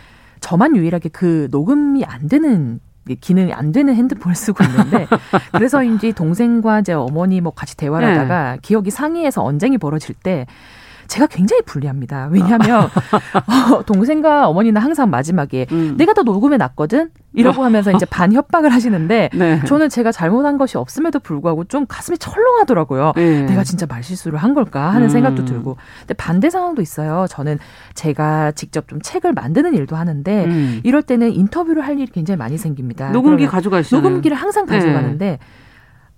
Speaker 7: 저만 유일하게 그 녹음이 안 되는 기능이 안 되는 핸드폰을 쓰고 있는데 그래서인지 동생과 제 어머니 뭐 같이 대화를 네. 하다가 기억이 상의해서 언쟁이 벌어질 때 제가 굉장히 불리합니다. 왜냐하면 어, 동생과 어머니는 항상 마지막에 음. 내가 더 녹음해 놨거든 이러고 하면서 이제 반 협박을 하시는데 네. 저는 제가 잘못한 것이 없음에도 불구하고 좀 가슴이 철렁하더라고요. 네. 내가 진짜 말실수를 한 걸까 하는 음. 생각도 들고. 근데 반대 상황도 있어요. 저는 제가 직접 좀 책을 만드는 일도 하는데 음. 이럴 때는 인터뷰를 할 일이 굉장히 많이 생깁니다.
Speaker 2: 녹음기 가져가시죠.
Speaker 7: 녹음기를 항상 가져가는데 네.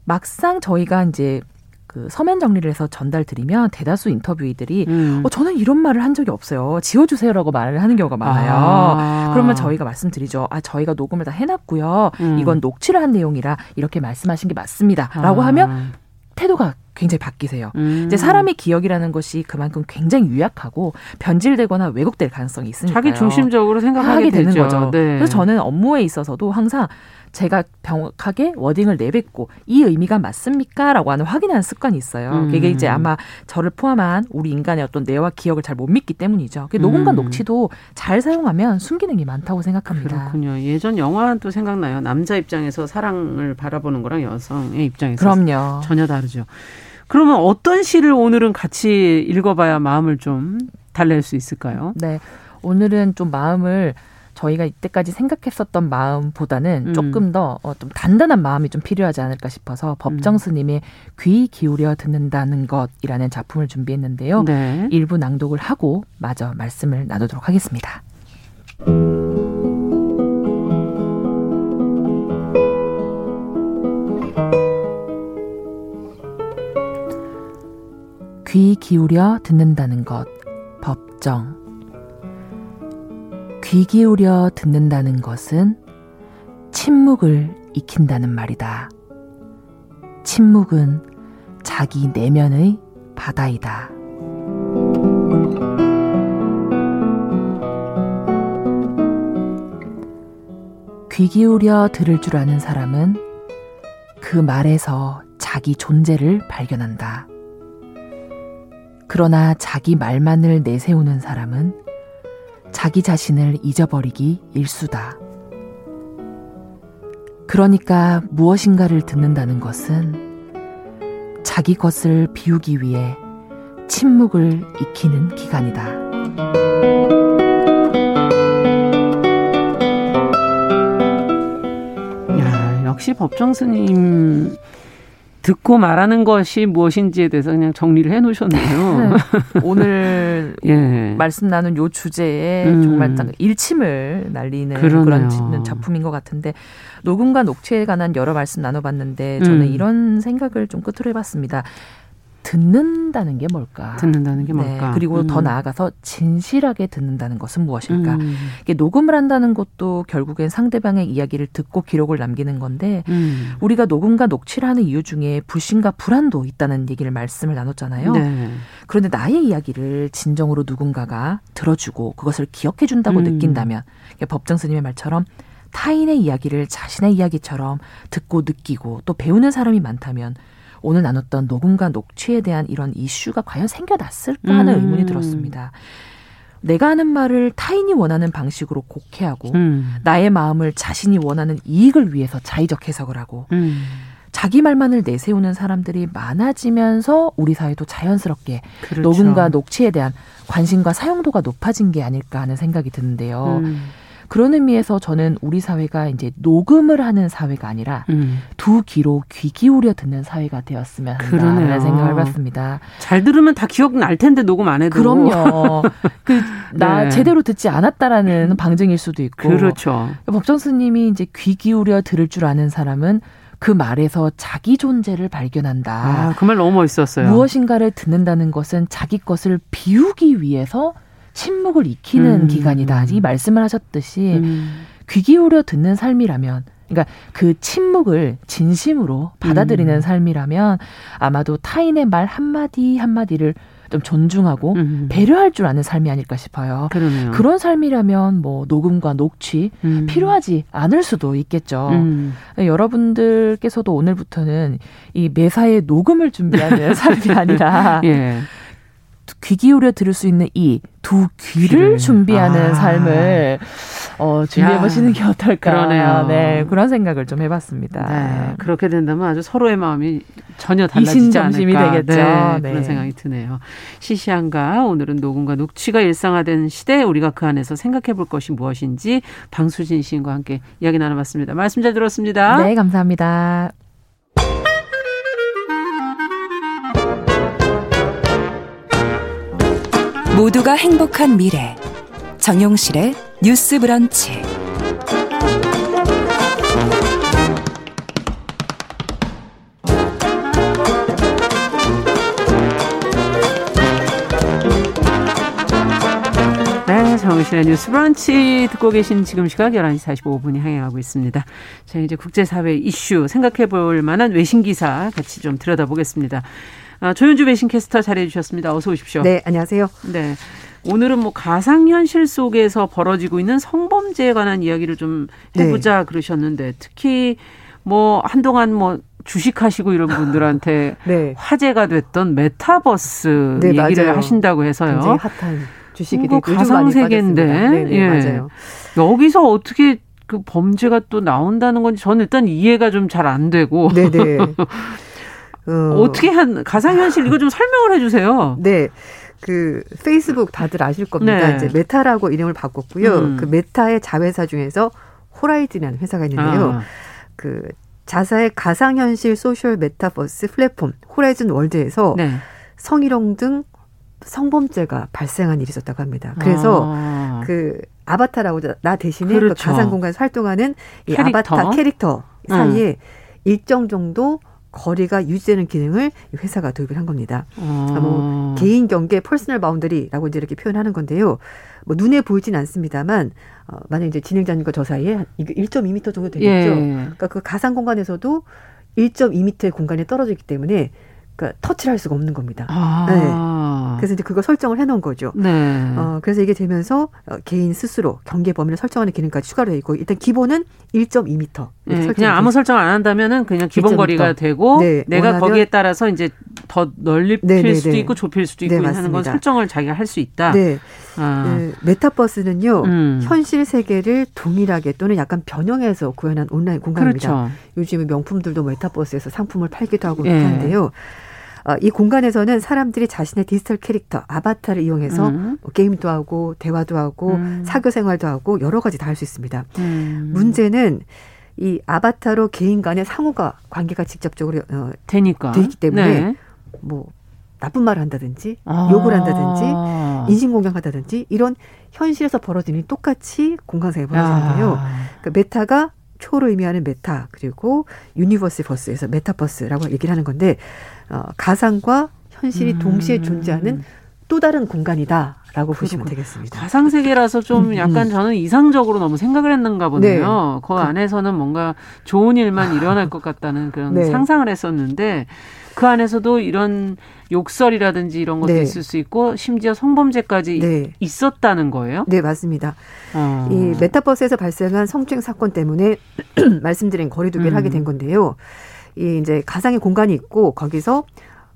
Speaker 7: 막상 저희가 이제 그 서면 정리를 해서 전달 드리면 대다수 인터뷰이들이 음. 어, 저는 이런 말을 한 적이 없어요. 지워주세요라고 말을 하는 경우가 많아요. 아. 그러면 저희가 말씀드리죠. 아 저희가 녹음을 다 해놨고요. 음. 이건 녹취를 한 내용이라 이렇게 말씀하신 게 맞습니다.라고 아. 하면 태도가 굉장히 바뀌세요. 음. 이제 사람의 기억이라는 것이 그만큼 굉장히 유약하고 변질되거나 왜곡될 가능성이 있으니까
Speaker 2: 자기 중심적으로 생각하게 되는
Speaker 7: 되죠. 거죠. 네. 그래서 저는 업무에 있어서도 항상 제가 명확하게 워딩을 내뱉고 이 의미가 맞습니까? 라고 하는 확인하는 습관이 있어요. 음. 그게 이제 아마 저를 포함한 우리 인간의 어떤 뇌와 기억을 잘 못 믿기 때문이죠. 녹음과 음. 녹취도 잘 사용하면 순기능이 많다고 생각합니다.
Speaker 2: 그렇군요. 예전 영화는 또 생각나요. 남자 입장에서 사랑을 바라보는 거랑 여성의 입장에서
Speaker 7: 그럼요.
Speaker 2: 전혀 다르죠. 그러면 어떤 시를 오늘은 같이 읽어봐야 마음을 좀 달랠 수 있을까요?
Speaker 7: 네. 오늘은 좀 마음을 저희가 이때까지 생각했었던 마음보다는 음. 조금 더좀 어, 단단한 마음이 좀 필요하지 않을까 싶어서 법정 음. 스님의 귀 기울여 듣는다는 것이라는 작품을 준비했는데요. 네. 일부 낭독을 하고 마저 말씀을 나누도록 하겠습니다. 귀 기울여 듣는다는 것, 법정. 귀 기울여 듣는다는 것은 침묵을 익힌다는 말이다. 침묵은 자기 내면의 바다이다. 귀 기울여 들을 줄 아는 사람은 그 말에서 자기 존재를 발견한다. 그러나 자기 말만을 내세우는 사람은 자기 자신을 잊어버리기 일수다. 그러니까 무엇인가를 듣는다는 것은 자기 것을 비우기 위해 침묵을 익히는 기간이다.
Speaker 2: 야, 역시 법정 스님 듣고 말하는 것이 무엇인지에 대해서 그냥 정리를 해 놓으셨네요. 네.
Speaker 7: 오늘 예. 말씀 나눈 요 주제에 음. 정말 일침을 날리는 그러네요. 그런 작품인 것 같은데 녹음과 녹취에 관한 여러 말씀 나눠봤는데 저는 음. 이런 생각을 좀 끝으로 해봤습니다. 듣는다는 게 뭘까?
Speaker 2: 듣는다는 게 뭘까?
Speaker 7: 네, 그리고 음. 더 나아가서 진실하게 듣는다는 것은 무엇일까? 음. 이게 녹음을 한다는 것도 결국엔 상대방의 이야기를 듣고 기록을 남기는 건데 음. 우리가 녹음과 녹취를 하는 이유 중에 불신과 불안도 있다는 얘기를 말씀을 나눴잖아요. 네. 그런데 나의 이야기를 진정으로 누군가가 들어주고 그것을 기억해 준다고 음. 느낀다면 법정 스님의 말처럼 타인의 이야기를 자신의 이야기처럼 듣고 느끼고 또 배우는 사람이 많다면 오늘 나눴던 녹음과 녹취에 대한 이런 이슈가 과연 생겨났을까 하는 음. 의문이 들었습니다. 내가 하는 말을 타인이 원하는 방식으로 곡해하고 음. 나의 마음을 자신이 원하는 이익을 위해서 자의적 해석을 하고 음. 자기 말만을 내세우는 사람들이 많아지면서 우리 사회도 자연스럽게 그렇죠. 녹음과 녹취에 대한 관심과 사용도가 높아진 게 아닐까 하는 생각이 드는데요. 음. 그런 의미에서 저는 우리 사회가 이제 녹음을 하는 사회가 아니라 음. 두 귀로 귀 기울여 듣는 사회가 되었으면 한다는 생각을 해봤습니다.
Speaker 2: 잘 들으면 다 기억 날 텐데 녹음 안 해도.
Speaker 7: 그럼요. 그나 네. 제대로 듣지 않았다라는 방증일 수도 있고.
Speaker 2: 그렇죠.
Speaker 7: 법정 스님이 이제 귀 기울여 들을 줄 아는 사람은 그 말에서 자기 존재를 발견한다.
Speaker 2: 아, 그 말 너무 멋있었어요.
Speaker 7: 무엇인가를 듣는다는 것은 자기 것을 비우기 위해서 침묵을 익히는 음. 기간이다. 이 말씀을 하셨듯이 음. 귀 기울여 듣는 삶이라면 그러니까 그 침묵을 진심으로 받아들이는 음. 삶이라면 아마도 타인의 말 한마디 한마디를 좀 존중하고 음. 배려할 줄 아는 삶이 아닐까 싶어요.
Speaker 2: 그러네요.
Speaker 7: 그런 삶이라면 뭐 녹음과 녹취 음. 필요하지 않을 수도 있겠죠. 음. 여러분들께서도 오늘부터는 이 매사에 녹음을 준비하는 삶이 아니라 예. 귀 기울여 들을 수 있는 이두 귀를 준비하는 아. 삶을 어, 준비해 보시는 게 어떨까.
Speaker 2: 그러네요.
Speaker 7: 네, 그런 생각을 좀 해봤습니다.
Speaker 2: 네, 그렇게 된다면 아주 서로의 마음이 전혀 달라지지 않을까.
Speaker 7: 되겠죠.
Speaker 2: 네, 네. 그런 생각이 드네요. 시시한가 오늘은 녹음과 녹취가 일상화된 시대 우리가 그 안에서 생각해 볼 것이 무엇인지 방수진 시인과 함께 이야기 나눠봤습니다. 말씀 잘 들었습니다.
Speaker 7: 네, 감사합니다.
Speaker 6: 모두가 행복한 미래 정용실의 뉴스 브런치 네,
Speaker 2: 정실의 뉴스 브런치 듣고 계신 지금 시각 11시 45분이 향해가고 있습니다. 저희 이제 국제사회 이슈 생각해 볼 만한 외신 기사 같이 좀 들여다보겠습니다. 아, 조윤주 외신캐스터 자리해 주셨습니다. 어서 오십시오.
Speaker 8: 네, 안녕하세요.
Speaker 2: 네. 오늘은 뭐 가상현실 속에서 벌어지고 있는 성범죄에 관한 이야기를 좀 해보자 네. 그러셨는데 특히 뭐 한동안 뭐 주식하시고 이런 분들한테 네. 화제가 됐던 메타버스 네, 얘기를 맞아요. 하신다고 해서요.
Speaker 8: 굉장히 핫한 주식이 되고
Speaker 2: 가상 세계인데 네, 네, 예. 맞아요. 여기서 어떻게 그 범죄가 또 나온다는 건지 저는 일단 이해가 좀 잘 안 되고. 네네. 네. 어... 어떻게 한 가상현실 이거 좀 설명을 해주세요.
Speaker 8: 네. 그 페이스북 다들 아실 겁니다. 네. 이제 메타라고 이름을 바꿨고요. 음. 그 메타의 자회사 중에서 호라이즌이라는 회사가 있는데요. 아. 그 자사의 가상현실 social 메타버스 플랫폼 호라이즌 월드에서 네. 성희롱 등 성범죄가 발생한 일이 있었다고 합니다. 그래서 아. 그 아바타라고 나 대신에 그 그렇죠. 그 가상 공간에서 활동하는 이 캐릭터? 아바타 캐릭터 사이에 음. 일정 정도 거리가 유지되는 기능을 회사가 도입을 한 겁니다. 아. 뭐 개인 경계 personal boundary라고 이제 이렇게 표현하는 건데요. 뭐 눈에 보이진 않습니다만 어, 만약 이제 진행자님과 저 사이에 이게 1.2m 정도 되겠죠. 예. 그러니까 그 가상 공간에서도 1.2m의 공간에 떨어져 있기 때문에 그러니까 터치를 할 수가 없는 겁니다. 아. 네. 그래서 이제 그거 설정을 해놓은 거죠. 네. 어, 그래서 이게 되면서 어, 개인 스스로 경계 범위를 설정하는 기능까지 추가로 돼 있고 일단 기본은 1.2m.
Speaker 2: 네, 그냥 아무 설정 안 한다면은 그냥 기본 거리가 되고 네, 내가 거기에 따라서 이제 더 넓힐 네네네. 네, 수도 네. 있고 좁힐 수도 있고 네, 하는 건 설정을 자기가 할 수 있다. 네.
Speaker 8: 아. 네. 메타버스는요 음. 현실 세계를 동일하게 또는 약간 변형해서 구현한 온라인 공간입니다. 그렇죠. 요즘에 명품들도 메타버스에서 상품을 팔기도 하고 예. 하는데요. 어, 이 공간에서는 사람들이 자신의 디지털 캐릭터 아바타를 이용해서 음. 뭐 게임도 하고 대화도 하고 음. 사교 생활도 하고 여러 가지 다 할 수 있습니다. 음. 문제는 이 아바타로 개인 간의 상호가 관계가 직접적으로 어, 되니까 되기 때문에 네. 뭐 나쁜 말을 한다든지 아. 욕을 한다든지 인신공격한다든지 이런 현실에서 벌어지는 똑같이 공간상에 벌어지는데요. 아. 그러니까 meta가 초를 의미하는 meta 그리고 universe verse에서 메타버스라고 얘기를 하는 건데 어, 가상과 현실이 음. 동시에 존재하는 또 다른 공간이다 라고 보시면 되겠습니다.
Speaker 2: 가상 세계라서 좀 음, 음. 약간 저는 이상적으로 너무 생각을 했는가 보네요. 네. 그 안에서는 뭔가 좋은 일만 일어날 것 같다는 그런 네. 상상을 했었는데 그 안에서도 이런 욕설이라든지 이런 것도 네. 있을 수 있고 심지어 성범죄까지 네. 있었다는 거예요?
Speaker 8: 네, 맞습니다. 어. 이 메타버스에서 발생한 성추행 사건 때문에 말씀드린 거리두기를 음. 하게 된 건데요. 이 이제 가상의 공간이 있고 거기서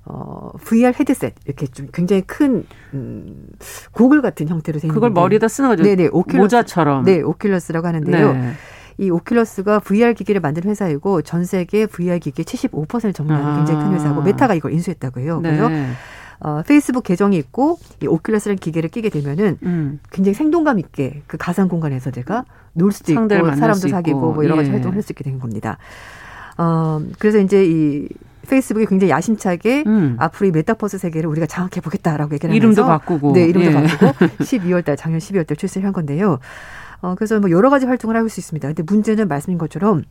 Speaker 8: 어, VR 헤드셋 이렇게 좀 굉장히 큰 음, 고글 같은 형태로 생긴
Speaker 2: 그걸 머리에다 쓰는 거죠. 네네 오큘러스, 모자처럼.
Speaker 8: 네, 오큘러스라고 하는데요. 네. 이 오큘러스가 VR 기기를 만든 회사이고 전 세계 VR 기기의 75%를 점유하는 아. 굉장히 큰 회사고 메타가 이걸 인수했다고 해요. 네. 그래서 어, 페이스북 계정이 있고 이 오큘러스라는 기계를 끼게 되면은 음. 굉장히 생동감 있게 그 가상 공간에서 제가 놀 수도 있고 사람도 사귀고 뭐 여러 가지 예. 활동을 할 수 있게 된 겁니다. 어, 그래서 이제 이 페이스북이 굉장히 야심차게 음. 앞으로 이 메타버스 세계를 우리가 장악해 보겠다라고 얘기를
Speaker 2: 하면서 이름도 바꾸고
Speaker 8: 네 이름도 예. 바꾸고 12월 달 작년 12월 달 출시를 한 건데요. 어, 그래서 뭐 여러 가지 활동을 할수 있습니다. 근데 문제는 말씀하신 것처럼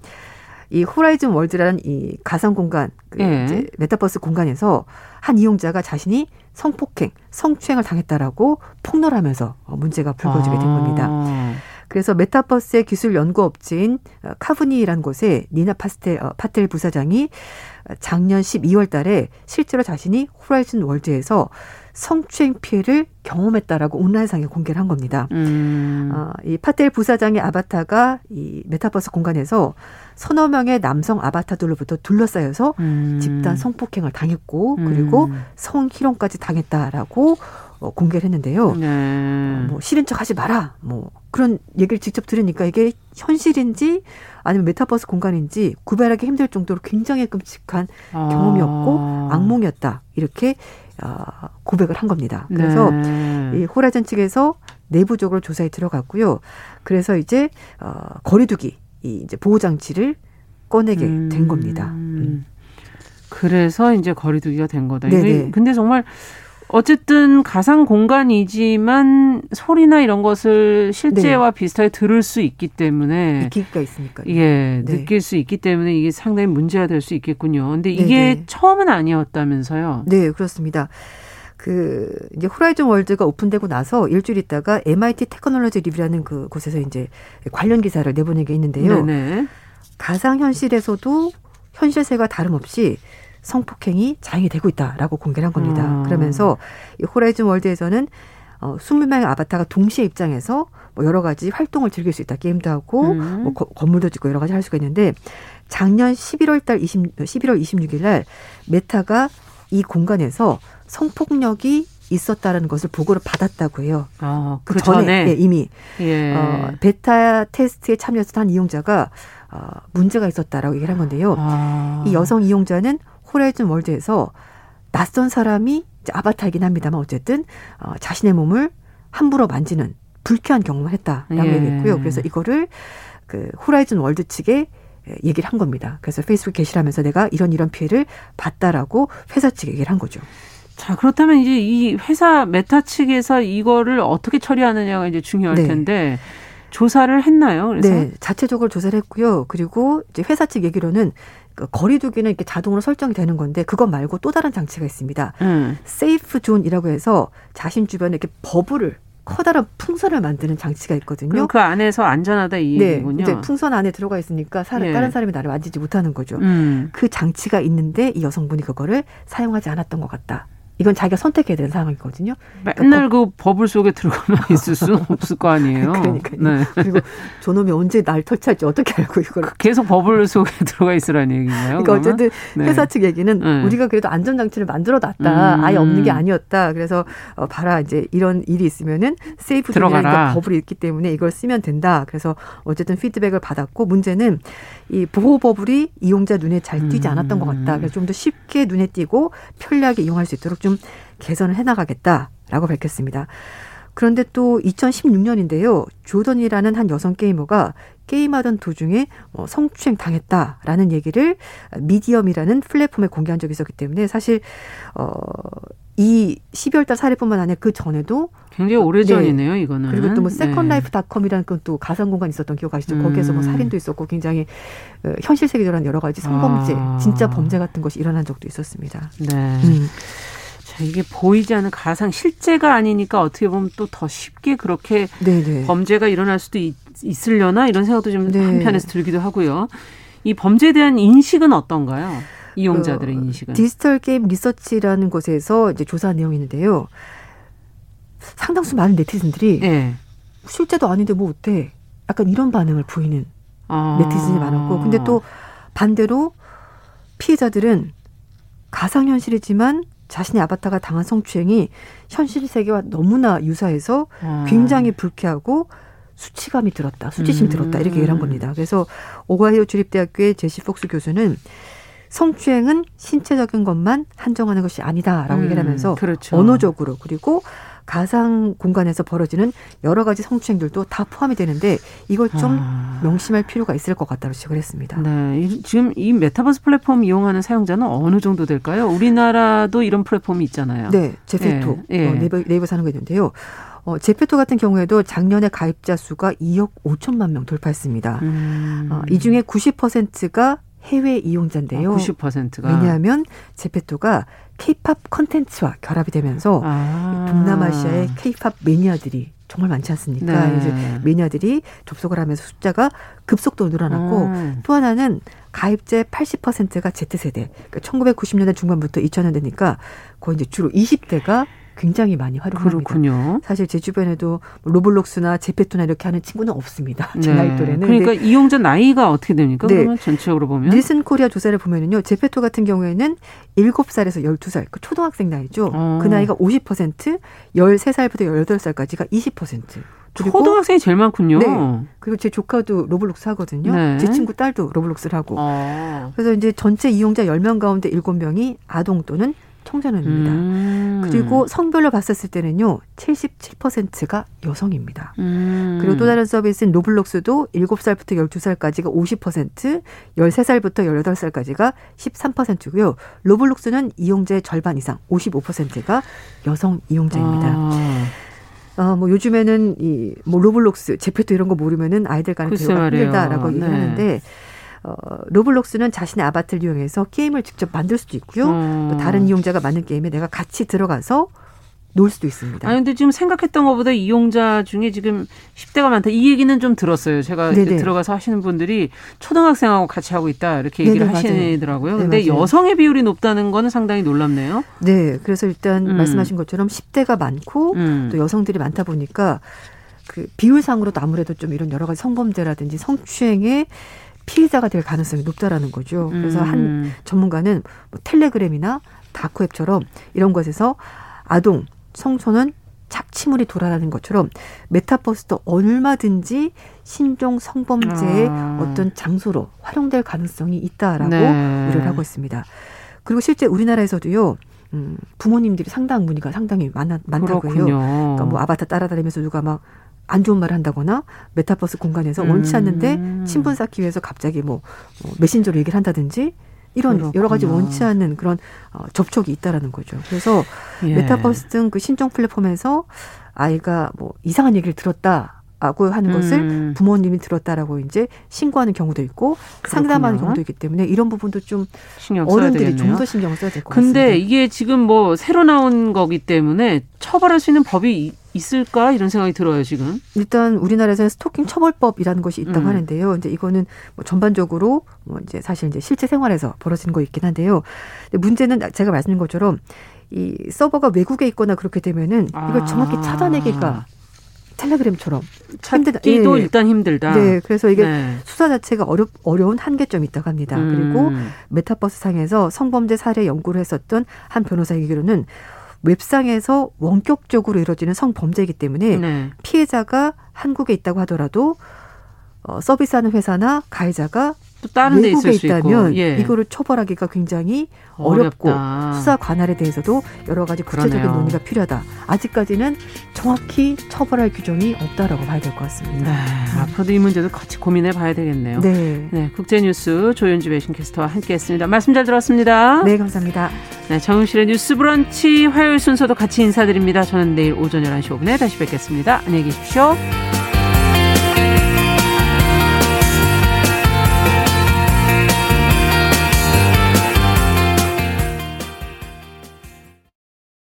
Speaker 8: 이 호라이즌 월드라는 이 가상 공간, 그 예. 이제 메타버스 공간에서 한 이용자가 자신이 성폭행, 성추행을 당했다라고 폭로를 하면서 어, 문제가 불거지게 된 겁니다. 아. 그래서 메타버스의 기술 연구 업체인 어, 카부니라는 곳에 니나 파스텔 어, 파텔 부사장이 작년 12월 달에 실제로 자신이 호라이즌 월드에서 성추행 피해를 경험했다라고 온라인상에 공개를 한 겁니다. 음. 어, 이 파텔 부사장의 아바타가 이 메타버스 공간에서 서너 명의 남성 아바타들로부터 둘러싸여서 음. 집단 성폭행을 당했고 그리고 음. 성희롱까지 당했다라고 어, 공개를 했는데요. 네. 어, 뭐 싫은 척 하지 마라. 뭐 그런 얘기를 직접 들으니까 이게 현실인지 아니면 메타버스 공간인지 구별하기 힘들 정도로 굉장히 끔찍한 아. 경험이었고 악몽이었다. 이렇게 어, 고백을 한 겁니다. 그래서 네. 이 호라이즌 측에서 내부적으로 조사에 들어갔고요. 그래서 이제 어, 거리두기 이 이제 보호 장치를 꺼내게 음. 된 겁니다. 음.
Speaker 2: 그래서 이제 거리두기가 된 거다. 네네. 근데 정말 어쨌든 가상 공간이지만 소리나 이런 것을 실제와 네. 비슷하게 들을 수 있기 때문에
Speaker 8: 기가 있으니까
Speaker 2: 예 네. 느낄 수 있기 때문에 이게 상당히 문제가 될 수 있겠군요. 근데 이게 네네. 처음은 아니었다면서요?
Speaker 8: 네 그렇습니다. 그 이제 호라이즌 월드가 오픈되고 나서 일주일 있다가 MIT 테크놀로지 리뷰라는 그 곳에서 이제 관련 기사를 내보낸 게 있는데요. 네네. 가상 현실에서도 현실 세계와 다름없이 성폭행이 자행이 되고 있다라고 공개를 한 겁니다. 음. 그러면서 이 호라이즌 월드에서는 어, 20명의 아바타가 동시에 입장해서 뭐 여러 가지 활동을 즐길 수 있다. 게임도 하고 음. 뭐 거, 건물도 짓고 여러 가지 할 수가 있는데 작년 11월 달 20, 11월 26일 날 메타가 이 공간에서 성폭력이 있었다라는 것을 보고를 받았다고 해요.
Speaker 2: 아, 그, 그 전에?
Speaker 8: 예, 이미 예. 어, 베타 테스트에 참여했던 한 이용자가 어, 문제가 있었다라고 얘기를 한 건데요. 아. 이 여성 이용자는 호라이즌 월드에서 낯선 사람이 아바타이긴 합니다만 어쨌든 어, 자신의 몸을 함부로 만지는 불쾌한 경험을 했다라고 예. 얘기했고요. 그래서 이거를 그 호라이즌 월드 측에 얘기를 한 겁니다. 그래서 페이스북 게시를 하면서 내가 이런 이런 피해를 봤다라고 회사 측에 얘기를 한 거죠.
Speaker 2: 자, 그렇다면 이제 이 회사 메타 측에서 이거를 어떻게 처리하느냐가 이제 중요할 네. 텐데 조사를 했나요?
Speaker 8: 그래서 네, 자체적으로 조사를 했고요. 그리고 이제 회사 측 얘기로는 그 거리두기는 이렇게 자동으로 설정이 되는 건데 그것 말고 또 다른 장치가 있습니다. 음. safe zone이라고 해서 자신 주변에 이렇게 버블을 커다란 풍선을 만드는 장치가 있거든요.
Speaker 2: 그 안에서 안전하다 이 네, 얘기군요.
Speaker 8: 이제 풍선 안에 들어가 있으니까 사람, 예. 다른 사람이 나를 만지지 못하는 거죠. 음. 그 장치가 있는데 이 여성분이 그거를 사용하지 않았던 것 같다. 이건 자기가 선택해야 되는 상황이거든요.
Speaker 2: 그러니까 맨날 그 버블 속에 들어가만 있을 수는 없을 거 아니에요.
Speaker 8: 그러니까요. 네. 그리고 저놈이 언제 날 터치할지 어떻게 알고 이걸
Speaker 2: 계속 버블 속에 들어가 있으라는 얘기인가요?
Speaker 8: 그러니까 어쨌든 네. 회사 측 얘기는 네. 우리가 그래도 안전 장치를 만들어 놨다. 음. 아예 없는 게 아니었다. 그래서 어, 봐라 이제 이런 일이 있으면은 safe zone이라는 버블이 있기 때문에 이걸 쓰면 된다. 그래서 어쨌든 피드백을 받았고 문제는 이 보호 버블이 이용자 눈에 잘 띄지 않았던 것 같다. 그래서 좀 더 쉽게 눈에 띄고 편리하게 이용할 수 있도록 좀 개선을 해나가겠다라고 밝혔습니다. 그런데 또 2016년인데요. 조던이라는 한 여성 게이머가 게임하던 도중에 뭐 성추행 당했다라는 얘기를 미디엄이라는 플랫폼에 공개한 적이 있었기 때문에 사실 어 이 12월 달 사례뿐만 아니라 그 전에도
Speaker 2: 굉장히 오래전이네요, 네. 이거는.
Speaker 8: 그리고 또 뭐 세컨라이프닷컴이라는 건 또 가상 공간 있었던 기억 아시죠? 음. 거기에서 뭐 살인도 있었고 굉장히 어, 현실 세계적인 여러 가지 성범죄, 아. 진짜 범죄 같은 것이 일어난 적도 있었습니다.
Speaker 2: 네. 음. 자, 이게 보이지 않는 가상 실제가 아니니까 어떻게 보면 또 더 쉽게 그렇게 네네. 범죄가 일어날 수도 있, 으려나 이런 생각도 좀 네. 한편에서 들기도 하고요. 이 범죄에 대한 인식은 어떤가요? 이용자들의 어, 인식은.
Speaker 8: 디지털 게임 리서치라는 곳에서 이제 조사 내용이 있는데요. 상당수 많은 네티즌들이 네. 실제도 아닌데 뭐 어때? 약간 이런 반응을 보이는 아. 네티즌이 많았고 근데 또 반대로 피해자들은 가상현실이지만 자신의 아바타가 당한 성추행이 현실 세계와 너무나 유사해서 아. 굉장히 불쾌하고 수치감이 들었다, 수치심이 음. 들었다 이렇게 얘기를 한 겁니다. 그래서 오하이오 주립대학교의 제시 폭스 교수는 성추행은 신체적인 것만 한정하는 것이 아니다라고 음. 얘기를 하면서 그렇죠. 언어적으로 그리고 가상 공간에서 벌어지는 여러 가지 성추행들도 다 포함이 되는데 이걸 좀 아. 명심할 필요가 있을 것 같다고 지적을 했습니다.
Speaker 2: 네. 지금 이 메타버스 플랫폼 이용하는 사용자는 어느 정도 될까요? 우리나라도 이런 플랫폼이 있잖아요.
Speaker 8: 네. 제페토. 네. 네. 어, 네이버, 네이버 사는 거 있는데요. 어, 제페토 같은 경우에도 작년에 가입자 수가 2억 5천만 명 돌파했습니다. 음. 어, 이 중에 90%가 해외 이용자인데요.
Speaker 2: 아, 90%가
Speaker 8: 왜냐하면 제페토가 케이팝 컨텐츠와 결합이 되면서 아. 동남아시아의 케이팝 매니아들이 정말 많지 않습니까? 네. 이제 매니아들이 접속을 하면서 숫자가 급속도로 늘어났고 음. 또 하나는 가입자의 80%가 Z세대. 그러니까 1990년대 중반부터 2000년대니까 거의 이제 주로 20대가 굉장히 많이 활용합니다. 그렇군요. 사실 제 주변에도 뭐 로블록스나 제페토나 이렇게 하는 친구는 없습니다. 제 네. 나이 또래는.
Speaker 2: 그러니까 이용자 나이가 어떻게 됩니까? 네. 그러면 전체적으로 보면
Speaker 8: 닐슨 코리아 조사를 보면은요. 제페토 같은 경우에는 7살에서 12살, 그 초등학생 나이죠. 어. 그 나이가 50%, 13살부터 18살까지가 20%.
Speaker 2: 그리고 초등학생이 제일 많군요. 네.
Speaker 8: 그리고 제 조카도 로블록스 하거든요. 네. 제 친구 딸도 로블록스를 하고. 어. 그래서 이제 전체 이용자 10명 가운데 7명이 아동 또는 청소년입니다. 음. 그리고 성별로 봤었을 때는요, 77%가 여성입니다. 음. 그리고 또 다른 서비스인 로블록스도 7살부터 12살까지가 50%, 13살부터 18살까지가 13%고요. 로블록스는 이용자의 절반 이상, 55%가 여성 이용자입니다. 아. 어, 뭐 요즘에는 이 뭐 로블록스, 제페토 이런 거 모르면은 아이들 간에 대화가 힘들다라고 네. 얘기하는데 어, 로블록스는 자신의 아바타를 이용해서 게임을 직접 만들 수도 있고요. 음. 또 다른 이용자가 만든 게임에 내가 같이 들어가서 놀 수도 있습니다.
Speaker 2: 아 근데 지금 생각했던 것보다 이용자 중에 지금 10대가 많다. 이 얘기는 좀 들었어요. 제가 들어가서 하시는 분들이 초등학생하고 같이 하고 있다 이렇게 얘기를 네네, 하시더라고요. 근데 네, 여성의 비율이 높다는 거는 상당히 놀랍네요.
Speaker 8: 네, 그래서 일단 음. 말씀하신 것처럼 10대가 많고 음. 또 여성들이 많다 보니까 그 비율상으로도 아무래도 좀 이런 여러 가지 성범죄라든지 성추행의 피해자가 될 가능성이 높다라는 거죠. 그래서 음. 한 전문가는 뭐 텔레그램이나 다크웹처럼 이런 것에서 아동, 청소년 착취물이 돌아다니는 것처럼 메타버스도 얼마든지 신종 성범죄의 아. 어떤 장소로 활용될 가능성이 있다라고 네. 우려를 하고 있습니다. 그리고 실제 우리나라에서도요. 음, 부모님들이 상당 문의가 상당히 많아, 많다고 해요. 그러니까 뭐 아바타 따라다니면서 누가 막 안 좋은 말을 한다거나 메타버스 공간에서 원치 않는데 음. 친분 쌓기 위해서 갑자기 뭐, 뭐 메신저로 얘기를 한다든지 이런 그렇구나. 여러 가지 원치 않는 그런 어, 접촉이 있다라는 거죠. 그래서 예. 메타버스 등 그 신종 플랫폼에서 아이가 뭐 이상한 얘기를 들었다. 라고 하는 것을 음. 부모님이 들었다라고 이제 신고하는 경우도 있고 그렇군요. 상담하는 경우도 있기 때문에 이런 부분도 좀 어른들이 좀 더 신경을 써야 될 것 같습니다.
Speaker 2: 근데 이게 지금 뭐 새로 나온 거기 때문에 처벌할 수 있는 법이 있을까 이런 생각이 들어요 지금.
Speaker 8: 일단 우리나라에서는 스토킹 처벌법이라는 것이 있다고 음. 하는데요. 이제 이거는 뭐 전반적으로 뭐 이제 사실 이제 실제 생활에서 벌어지는 거 있긴 한데요. 문제는 제가 말씀드린 것처럼 이 서버가 외국에 있거나 그렇게 되면은 이걸 정확히 찾아내기가 텔레그램처럼
Speaker 2: 찾기도 예. 일단 힘들다.
Speaker 8: 네, 그래서 이게 네. 수사 자체가 어려 어려운 한계점이 있다고 합니다. 음. 그리고 메타버스 상에서 성범죄 사례 연구를 했었던 한 변호사 얘기로는 웹상에서 원격적으로 이루어지는 성범죄이기 때문에 네. 피해자가 한국에 있다고 하더라도 어, 서비스하는 회사나 가해자가 또 다른 데 있을 수 있다면 예. 이거를 처벌하기가 굉장히 어렵고 어렵다. 수사 관할에 대해서도 여러 가지 구체적인 그러네요. 논의가 필요하다. 아직까지는 정확히 처벌할 규정이 없다라고 봐야 될 것 같습니다.
Speaker 2: 네, 앞으로도 이 문제도 같이 고민해 봐야 되겠네요. 네. 네 국제뉴스 조윤주 외신캐스터와 함께했습니다. 말씀 잘 들었습니다.
Speaker 8: 네, 감사합니다.
Speaker 2: 네, 정은실의 뉴스브런치 화요일 순서도 같이 인사드립니다. 저는 내일 오전 11시 5분에 다시 뵙겠습니다. 안녕히 계십시오.